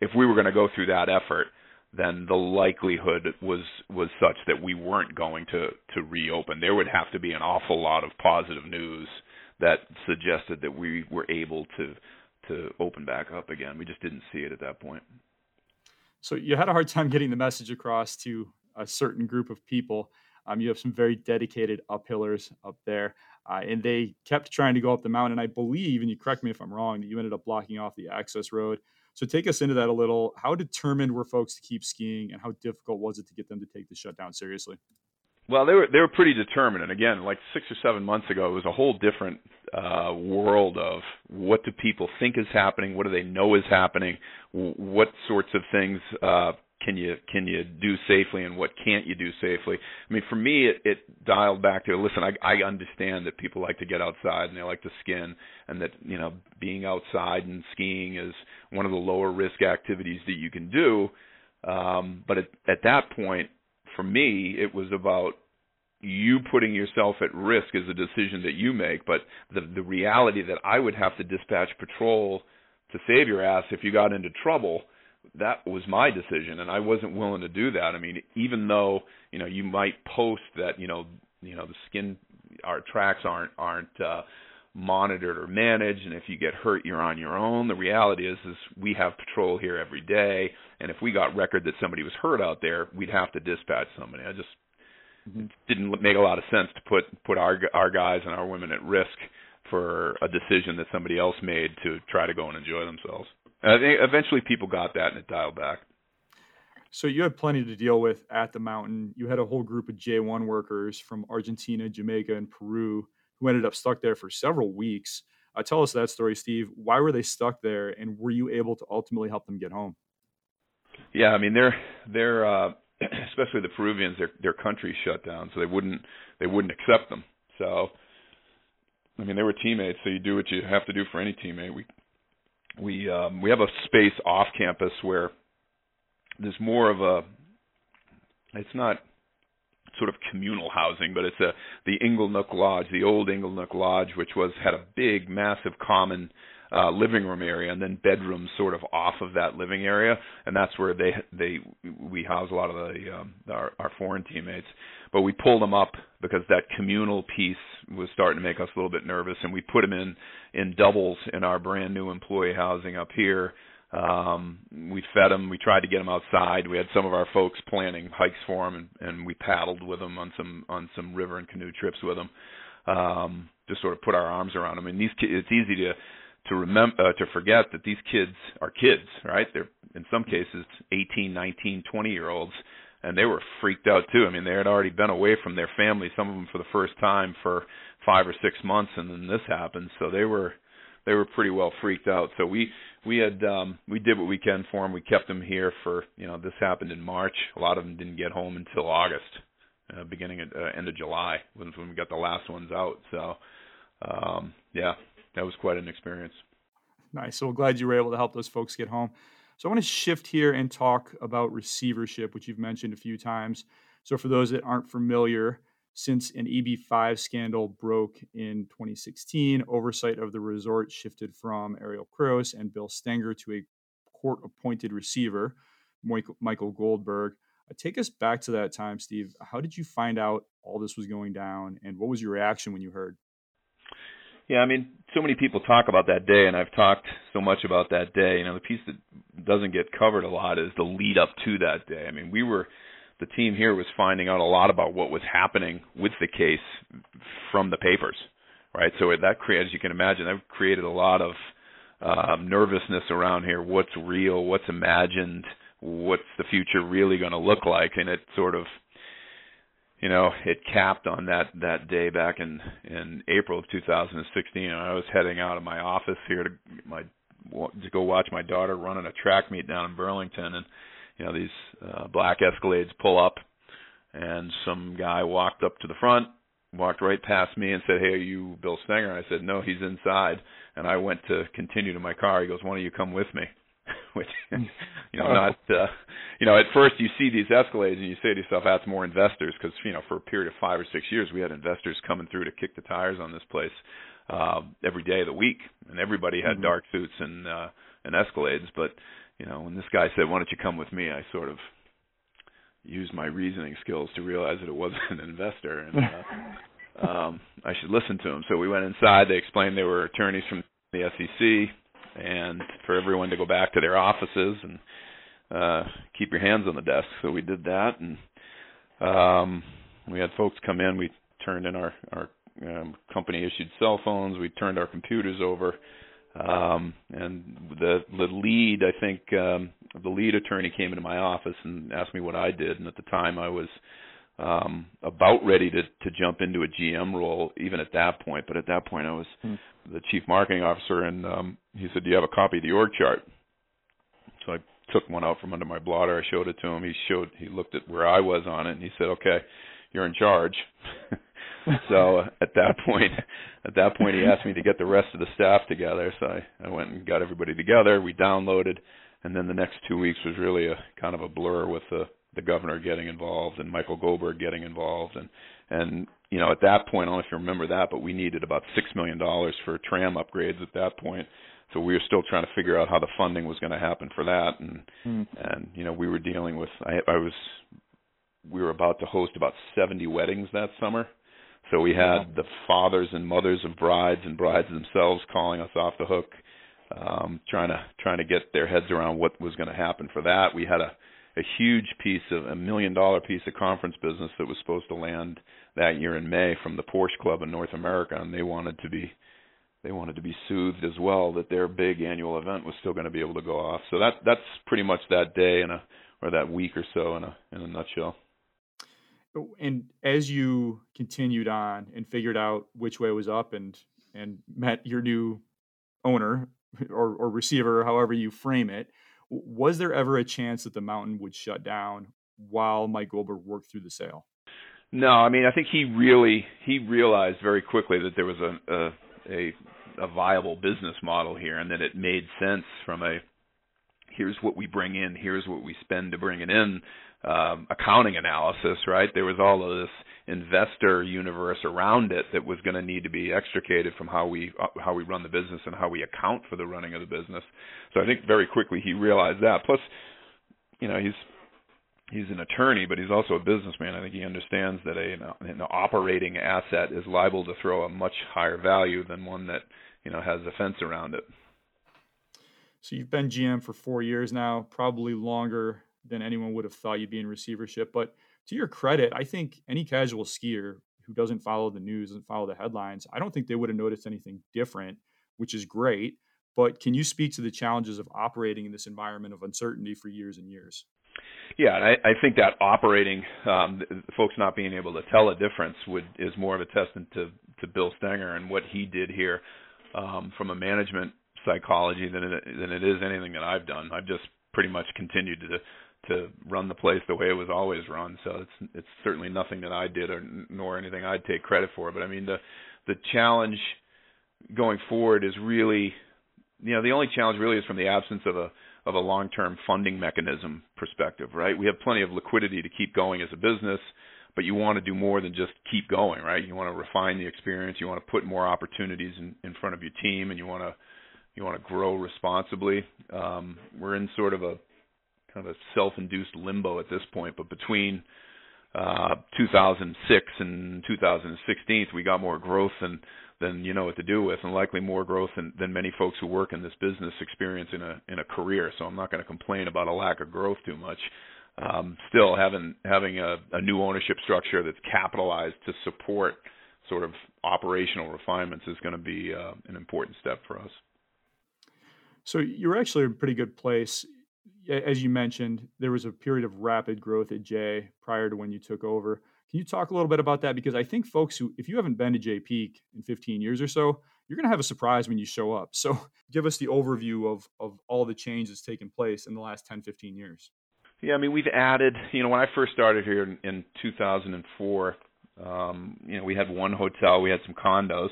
S1: if we were going to go through that effort, then the likelihood was was such that we weren't going to to reopen. There would have to be an awful lot of positive news that suggested that we were able to to open back up again. We just didn't see it at that point.
S2: So you had a hard time getting the message across to a certain group of people. Um, you have some very dedicated uphillers up there, uh, and they kept trying to go up the mountain. I believe, and you correct me if I'm wrong, that you ended up blocking off the access road. So take us into that a little. How determined were folks to keep skiing, and how difficult was it to get them to take the shutdown seriously?
S1: Well, they were they were pretty determined, and again, like six or seven months ago, it was a whole different uh, world of what do people think is happening, what do they know is happening, what sorts of things uh, can you can you do safely, and what can't you do safely. I mean, for me, it, it dialed back to listen. I, I understand that people like to get outside and they like to skin, and that you know being outside and skiing is one of the lower risk activities that you can do. Um, but at, at that point for me, it was about you putting yourself at risk is a decision that you make, but the the reality that I would have to dispatch patrol to save your ass if you got into trouble, that was my decision and I wasn't willing to do that. I mean, even though, you know, you might post that, you know, you know, the skin our tracks aren't aren't uh monitored or managed and if you get hurt you're on your own the reality is is we have patrol here every day and if we got record that somebody was hurt out there we'd have to dispatch somebody i just. Didn't make a lot of sense to put put our our guys and our women at risk for a decision that somebody else made to try to go and enjoy themselves. And I think eventually people got that and it dialed back.
S2: So you had plenty to deal with at the mountain. You had a whole group of J1 workers from Argentina, Jamaica, and Peru who ended up stuck there for several weeks. Uh, tell us that story, Steve. Why were they stuck there, and were you able to ultimately help them get home?
S1: Yeah, I mean they're they're uh, especially the Peruvians, their their country shut down, so they wouldn't they wouldn't accept them. So I mean they were teammates, so you do what you have to do for any teammate. We we um, we have a space off campus where there's more of a it's not sort of communal housing, but it's a the Inglenook Lodge, the old Inglenook Lodge, which was had a big, massive common uh, living room area, and then bedrooms sort of off of that living area, and that's where they they we house a lot of the um, our, our foreign teammates. But we pulled them up because that communal piece was starting to make us a little bit nervous, and we put them in in doubles in our brand new employee housing up here um, we fed them. We tried to get them outside. We had some of our folks planning hikes for them, and, and we paddled with them on some on some river and canoe trips with them. Um, just sort of put our arms around them. And these it's easy to to remember uh, to forget that these kids are kids, right? They're in some cases 18, 19, 20 year olds, and they were freaked out too. I mean, they had already been away from their family, some of them for the first time for five or six months, and then this happened. So they were they were pretty well freaked out. So we we had um we did what we can for them. We kept them here for you know this happened in March. A lot of them didn't get home until August, uh, beginning at uh, end of July when when we got the last ones out. So um yeah, that was quite an experience.
S2: Nice. So glad you were able to help those folks get home. So I want to shift here and talk about receivership, which you've mentioned a few times. So for those that aren't familiar, since an EB5 scandal broke in 2016, oversight of the resort shifted from Ariel Quiros and Bill Stenger to a court appointed receiver, Michael Goldberg. Uh, take us back to that time, Steve. How did you find out all this was going down, and what was your reaction when you heard?
S1: Yeah, I mean, so many people talk about that day, and I've talked so much about that day. You know, the piece that doesn't get covered a lot is the lead up to that day. I mean, we were the team here was finding out a lot about what was happening with the case from the papers, right? So that created, as you can imagine, that created a lot of um, nervousness around here. What's real? What's imagined? What's the future really going to look like? And it sort of, you know, it capped on that that day back in in April of 2016. And I was heading out of my office here to my to go watch my daughter running a track meet down in Burlington and you know these uh, black Escalades pull up, and some guy walked up to the front, walked right past me, and said, "Hey, are you Bill Stenger?" And I said, "No, he's inside." And I went to continue to my car. He goes, "Why don't you come with me?" Which, you know, oh. not uh, you know, at first you see these Escalades and you say to yourself, "That's more investors," because you know, for a period of five or six years, we had investors coming through to kick the tires on this place uh, every day of the week, and everybody had mm-hmm. dark suits and uh, and Escalades, but you know, when this guy said, "Why don't you come with me?" I sort of used my reasoning skills to realize that it wasn't an investor and uh, um, I should listen to him. So we went inside. They explained they were attorneys from the SEC, and for everyone to go back to their offices and uh, keep your hands on the desk. So we did that, and um, we had folks come in. We turned in our our um, company issued cell phones. We turned our computers over um, and the the lead, I think, um, the lead attorney came into my office and asked me what I did. And at the time, I was um, about ready to to jump into a GM role, even at that point. But at that point, I was hmm. the chief marketing officer, and um, he said, "Do you have a copy of the org chart?" So I took one out from under my blotter. I showed it to him. He showed he looked at where I was on it, and he said, "Okay, you're in charge." so at that point, at that point, he asked me to get the rest of the staff together. So I, I went and got everybody together. We downloaded, and then the next two weeks was really a kind of a blur with the the governor getting involved and Michael Goldberg getting involved, and and you know at that point, I don't know if you remember that, but we needed about six million dollars for tram upgrades at that point. So we were still trying to figure out how the funding was going to happen for that, and mm. and you know we were dealing with I, I was we were about to host about 70 weddings that summer so we had the fathers and mothers of brides and brides themselves calling us off the hook, um, trying to trying to get their heads around what was going to happen for that. We had a a huge piece of a million dollar piece of conference business that was supposed to land that year in May from the Porsche Club in North America, and they wanted to be they wanted to be soothed as well that their big annual event was still going to be able to go off. So that that's pretty much that day in a or that week or so in a in a nutshell.
S2: And as you continued on and figured out which way was up and and met your new owner or, or receiver, however you frame it, was there ever a chance that the mountain would shut down while Mike Goldberg worked through the sale?
S1: No, I mean I think he really he realized very quickly that there was a a a, a viable business model here and that it made sense from a here's what we bring in, here's what we spend to bring it in um, accounting analysis, right? There was all of this investor universe around it that was going to need to be extricated from how we how we run the business and how we account for the running of the business. So I think very quickly he realized that. Plus, you know, he's he's an attorney, but he's also a businessman. I think he understands that a an operating asset is liable to throw a much higher value than one that you know has a fence around it.
S2: So you've been GM for four years now, probably longer than anyone would have thought you'd be in receivership. But to your credit, I think any casual skier who doesn't follow the news and follow the headlines, I don't think they would have noticed anything different, which is great. But can you speak to the challenges of operating in this environment of uncertainty for years and years?
S1: Yeah, I, I think that operating, um, folks not being able to tell a difference would is more of a testament to to Bill Stenger and what he did here um, from a management psychology than it, than it is anything that I've done. I've just pretty much continued to to run the place the way it was always run. So it's it's certainly nothing that I did or nor anything I'd take credit for. But I mean the the challenge going forward is really you know the only challenge really is from the absence of a of a long-term funding mechanism perspective, right? We have plenty of liquidity to keep going as a business, but you want to do more than just keep going, right? You want to refine the experience, you want to put more opportunities in, in front of your team, and you want to you want to grow responsibly. Um, we're in sort of a kind of a self-induced limbo at this point, but between uh, 2006 and 2016, we got more growth than than you know what to do with, and likely more growth than, than many folks who work in this business experience in a in a career. So I'm not going to complain about a lack of growth too much. Um, still, having having a, a new ownership structure that's capitalized to support sort of operational refinements is going to be uh, an important step for us.
S2: So you're actually in a pretty good place as you mentioned, there was a period of rapid growth at Jay prior to when you took over. Can you talk a little bit about that? Because I think folks who, if you haven't been to Jay Peak in 15 years or so, you're going to have a surprise when you show up. So give us the overview of, of all the change that's taken place in the last 10, 15 years.
S1: Yeah, I mean, we've added, you know, when I first started here in, in 2004, um, you know, we had one hotel, we had some condos,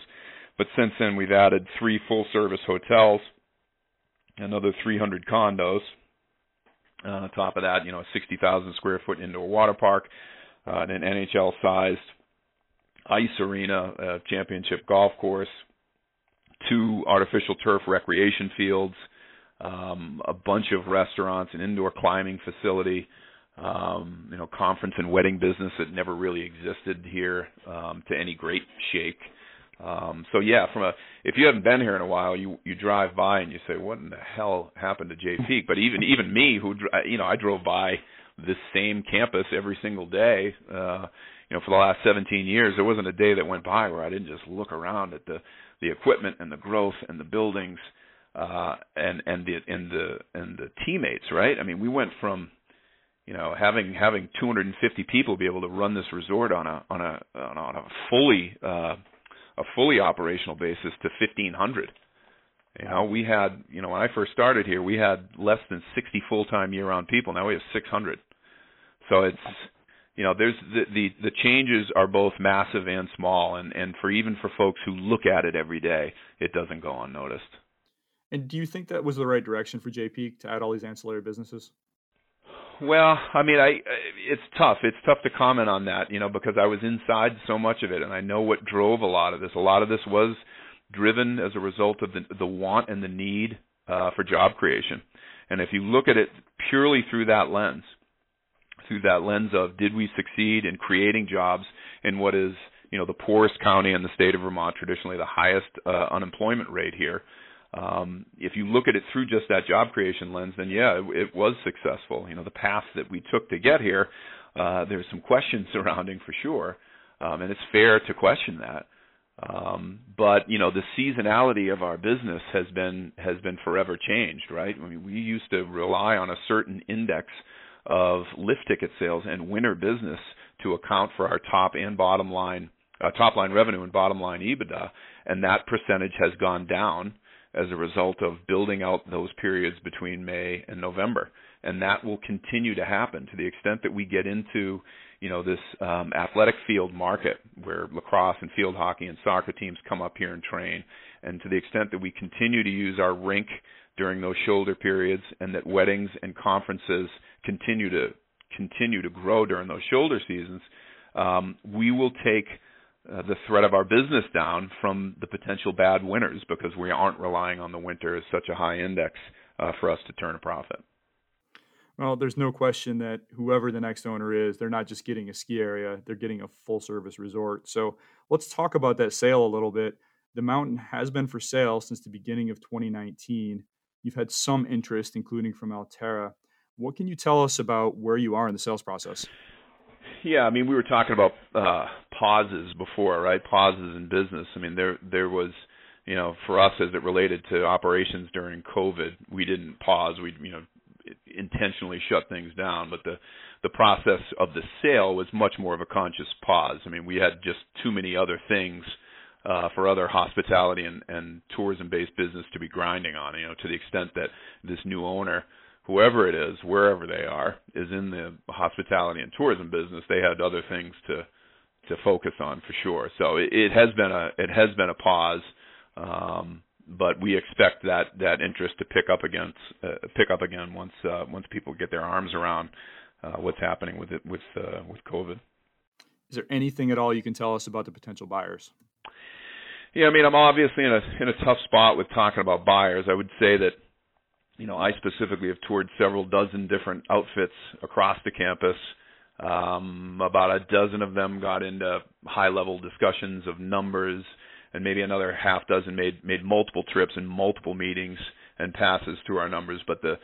S1: but since then we've added three full service hotels, another 300 condos, uh, on top of that, you know, a 60,000 square foot indoor water park, uh, an NHL-sized ice arena, a championship golf course, two artificial turf recreation fields, um, a bunch of restaurants, an indoor climbing facility, um, you know, conference and wedding business that never really existed here um, to any great shake. Um, so yeah, from a if you haven't been here in a while, you you drive by and you say, what in the hell happened to Jay Peak? But even even me, who you know, I drove by this same campus every single day. Uh, you know, for the last 17 years, there wasn't a day that went by where I didn't just look around at the the equipment and the growth and the buildings uh, and and the and the and the teammates. Right? I mean, we went from you know having having 250 people be able to run this resort on a on a on a fully uh, a fully operational basis to 1500 you know we had you know when i first started here we had less than 60 full-time year-round people. Now we have 600 so it's you know there's the the the changes are both massive and small. And and for even for folks who look at it every day it doesn't go unnoticed.
S2: And do you think that was the right direction for Peak to add all these ancillary businesses
S1: well, I mean, I it's tough. It's tough to comment on that, you know, because I was inside so much of it, and I know what drove a lot of this. A lot of this was driven as a result of the the want and the need uh, for job creation. And if you look at it purely through that lens, through that lens of did we succeed in creating jobs in what is you know the poorest county in the state of Vermont, traditionally the highest uh, unemployment rate here, um, if you look at it through just that job creation lens, then yeah, it, it was successful. You know, the path that we took to get here, uh, there's some questions surrounding for sure, um, and it's fair to question that. Um, but you know the seasonality of our business has been has been forever changed, right? I mean, we used to rely on a certain index of lift ticket sales and winter business to account for our top and bottom line uh, top line revenue and bottom line EBITDA, and that percentage has gone down as a result of building out those periods between May and November, and that will continue to happen to the extent that we get into you know this um, athletic field market where lacrosse and field hockey and soccer teams come up here and train, and to the extent that we continue to use our rink during those shoulder periods, and that weddings and conferences continue to continue to grow during those shoulder seasons, um, we will take uh, the threat of our business down from the potential bad winters because we aren't relying on the winter as such a high index uh, for us to turn a profit.
S2: Well, there's no question that whoever the next owner is, they're not just getting a ski area, they're getting a full service resort. So let's talk about that sale a little bit. The mountain has been for sale since the beginning of 2019. You've had some interest, including from Alterra. What can you tell us about where you are in the sales process?
S1: Yeah, I mean, we were talking about uh, pauses before, right? Pauses in business. I mean, there there was, you know, for us as it related to operations during COVID, we didn't pause. We, you know, intentionally shut things down, but the the process of the sale was much more of a conscious pause. I mean, we had just too many other things uh, for other hospitality and, and tourism-based business to be grinding on. You know, to the extent that this new owner, whoever it is, wherever they are, is in the hospitality and tourism business, they had other things to to focus on for sure. So it, it has been a it has been a pause. Um, but we expect that that interest to pick up again uh, pick up again once uh, once people get their arms around uh, what's happening with it with uh, with COVID.
S2: Is there anything at all you can tell us about the potential buyers?
S1: Yeah, I mean, I'm obviously in a in a tough spot with talking about buyers. I would say that you know I specifically have toured several dozen different outfits across the campus. Um, about a dozen of them got into high level discussions of numbers and maybe another half dozen made made multiple trips and multiple meetings and passes through our numbers. But the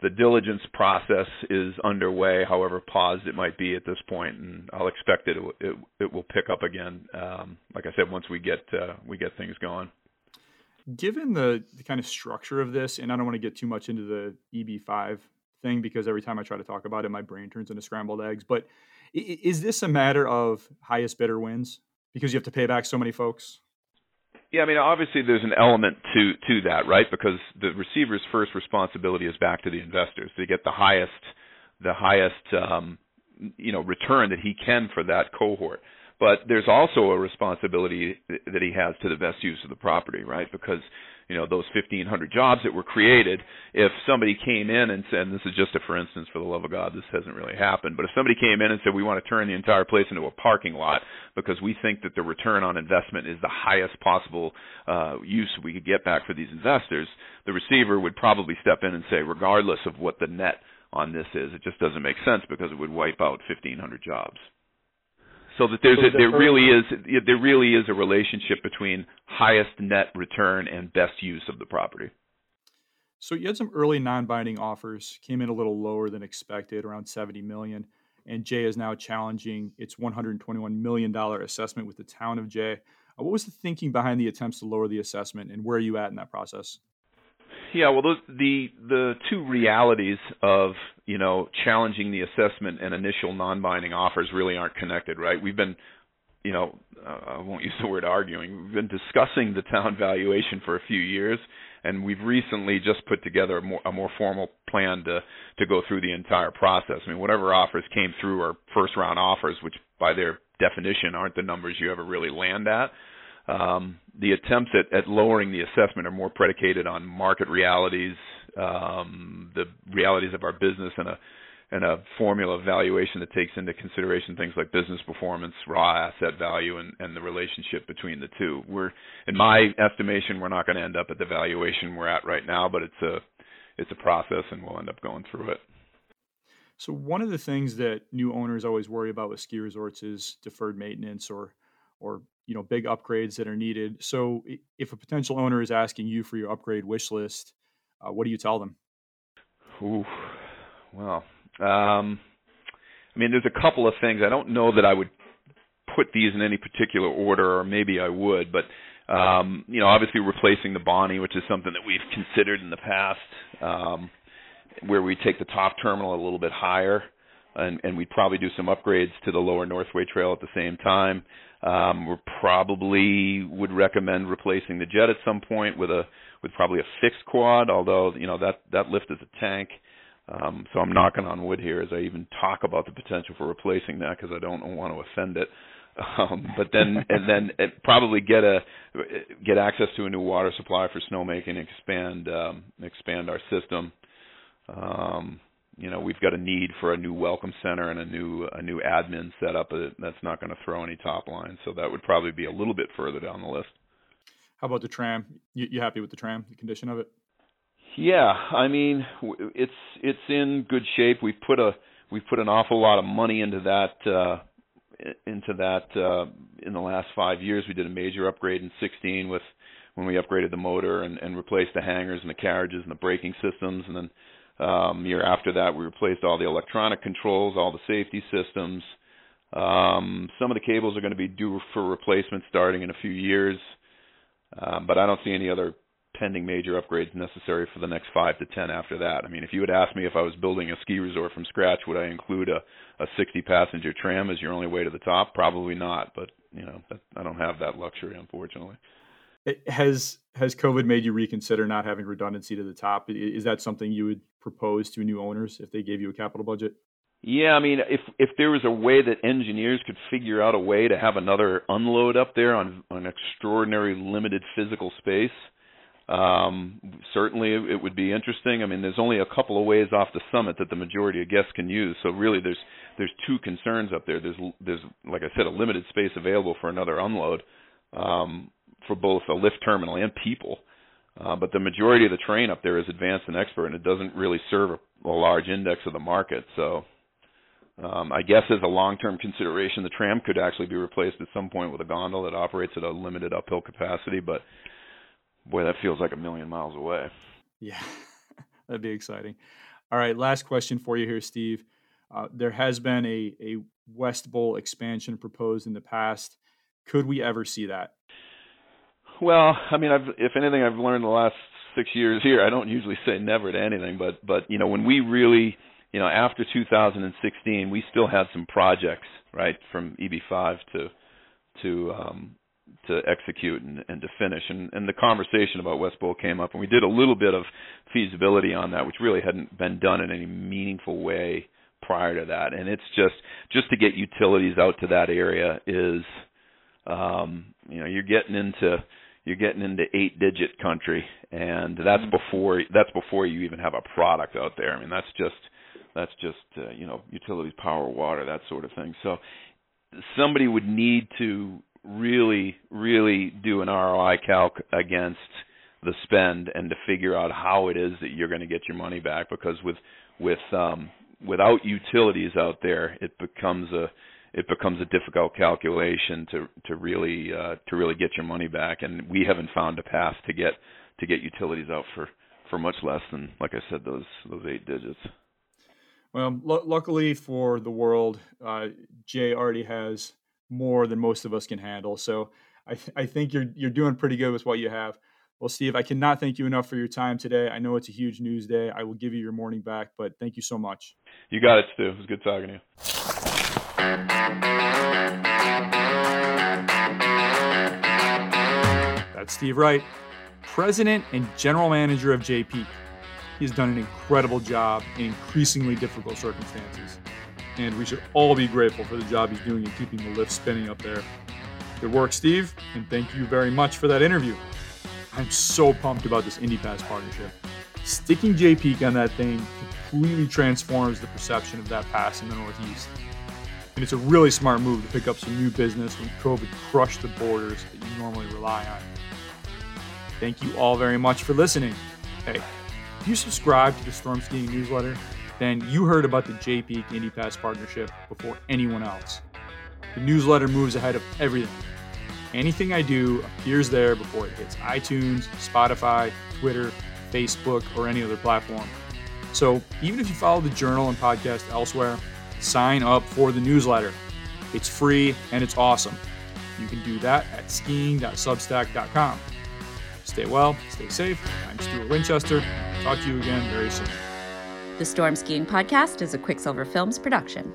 S1: the diligence process is underway, however paused it might be at this point, and I'll expect it it, it will pick up again. Um, like I said, once we get uh, we get things going.
S2: Given the, the kind of structure of this, and I don't want to get too much into the EB5 thing because every time I try to talk about it, my brain turns into scrambled eggs. But is this a matter of highest bidder wins because you have to pay back so many folks?
S1: Yeah, I mean, obviously there's an element to to that, right? Because the receiver's first responsibility is back to the investors. They get the highest the highest um, you know return that he can for that cohort. But there's also a responsibility that he has to the best use of the property, right? Because you know those 1500 jobs that were created if somebody came in and said and this is just a for instance for the love of god this hasn't really happened but if somebody came in and said we want to turn the entire place into a parking lot because we think that the return on investment is the highest possible uh use we could get back for these investors the receiver would probably step in and say regardless of what the net on this is it just doesn't make sense because it would wipe out 1500 jobs so that there's a, there really is there really is a relationship between highest net return and best use of the property.
S2: So you had some early non-binding offers, came in a little lower than expected, around 70 million, and Jay is now challenging its 121 million dollar assessment with the town of Jay. Uh, what was the thinking behind the attempts to lower the assessment, and where are you at in that process?
S1: Yeah, well, those, the the two realities of you know challenging the assessment and initial non-binding offers really aren't connected, right? We've been, you know, uh, I won't use the word arguing. We've been discussing the town valuation for a few years, and we've recently just put together a more, a more formal plan to to go through the entire process. I mean, whatever offers came through are first round offers, which by their definition aren't the numbers you ever really land at um, the attempts at, at lowering the assessment are more predicated on market realities, um, the realities of our business, and a and a formula of valuation that takes into consideration things like business performance, raw asset value, and, and the relationship between the two. We're, in my estimation, we're not going to end up at the valuation we're at right now, but it's a it's a process, and we'll end up going through it.
S2: So one of the things that new owners always worry about with ski resorts is deferred maintenance or or you know big upgrades that are needed. So if a potential owner is asking you for your upgrade wish list, uh, what do you tell them?
S1: Ooh, well, um, I mean, there's a couple of things. I don't know that I would put these in any particular order, or maybe I would, but um, you know, obviously replacing the Bonnie, which is something that we've considered in the past, um, where we take the top terminal a little bit higher, and, and we'd probably do some upgrades to the lower Northway Trail at the same time. Um, we probably would recommend replacing the jet at some point with a with probably a fixed quad, although you know that that lift is a tank. Um, so I'm knocking on wood here as I even talk about the potential for replacing that because I don't want to offend it. Um, but then and then it probably get a get access to a new water supply for snowmaking, and expand um, expand our system. Um, you know, we've got a need for a new welcome center and a new a new admin setup that's not going to throw any top line. So that would probably be a little bit further down the list.
S2: How about the tram? You, you happy with the tram, the condition of it?
S1: Yeah, I mean, it's it's in good shape. We've put a we've put an awful lot of money into that uh into that uh in the last 5 years. We did a major upgrade in 16 with when we upgraded the motor and and replaced the hangars and the carriages and the braking systems and then um year after that we replaced all the electronic controls, all the safety systems. Um some of the cables are going to be due for replacement starting in a few years. Um, but I don't see any other pending major upgrades necessary for the next five to ten after that. I mean, if you had asked me if I was building a ski resort from scratch, would I include a, a 60 passenger tram as your only way to the top? Probably not. But you know, that, I don't have that luxury, unfortunately.
S2: Has has COVID made you reconsider not having redundancy to the top? Is that something you would propose to new owners if they gave you a capital budget?
S1: Yeah, I mean, if if there was a way that engineers could figure out a way to have another unload up there on on extraordinary limited physical space, um, certainly it would be interesting. I mean, there's only a couple of ways off the summit that the majority of guests can use. So really, there's there's two concerns up there. There's there's like I said, a limited space available for another unload um, for both a lift terminal and people. Uh, but the majority of the train up there is advanced and expert, and it doesn't really serve a, a large index of the market. So um, I guess as a long-term consideration, the tram could actually be replaced at some point with a gondola that operates at a limited uphill capacity. But boy, that feels like a million miles away.
S2: Yeah, that'd be exciting. All right, last question for you here, Steve. Uh, there has been a a West Bowl expansion proposed in the past. Could we ever see that?
S1: Well, I mean, I've, if anything, I've learned the last six years here. I don't usually say never to anything, but but you know, when we really you know, after 2016, we still had some projects, right, from EB5 to to um, to execute and, and to finish. And, and the conversation about West Bowl came up, and we did a little bit of feasibility on that, which really hadn't been done in any meaningful way prior to that. And it's just just to get utilities out to that area is, um, you know, you're getting into you're getting into eight digit country and that's mm-hmm. before that's before you even have a product out there i mean that's just that's just uh, you know utilities, power, water, that sort of thing. So somebody would need to really, really do an ROI calc against the spend and to figure out how it is that you're going to get your money back. Because with with um, without utilities out there, it becomes a it becomes a difficult calculation to to really uh, to really get your money back. And we haven't found a path to get to get utilities out for for much less than like I said those those eight digits.
S2: Well, l- luckily for the world, uh, Jay already has more than most of us can handle. So I, th- I think you're you're doing pretty good with what you have. Well, Steve, I cannot thank you enough for your time today. I know it's a huge news day. I will give you your morning back, but thank you so much.
S1: You got it, Stu. It was good talking to you.
S2: That's Steve Wright, President and General Manager of JP. He's done an incredible job in increasingly difficult circumstances. And we should all be grateful for the job he's doing in keeping the lift spinning up there. Good work, Steve, and thank you very much for that interview. I'm so pumped about this IndyPass partnership. Sticking Peak on that thing completely transforms the perception of that pass in the Northeast. And it's a really smart move to pick up some new business when COVID crushed the borders that you normally rely on. Thank you all very much for listening. Hey, if you subscribe to the Storm Skiing newsletter, then you heard about the Jay Peak IndyPass partnership before anyone else. The newsletter moves ahead of everything. Anything I do appears there before it hits iTunes, Spotify, Twitter, Facebook, or any other platform. So even if you follow the journal and podcast elsewhere, sign up for the newsletter. It's free and it's awesome. You can do that at skiing.substack.com. Stay well, stay safe. I'm Stuart Winchester. Talk to you again very soon.
S3: The Storm Skiing Podcast is a Quicksilver Films production.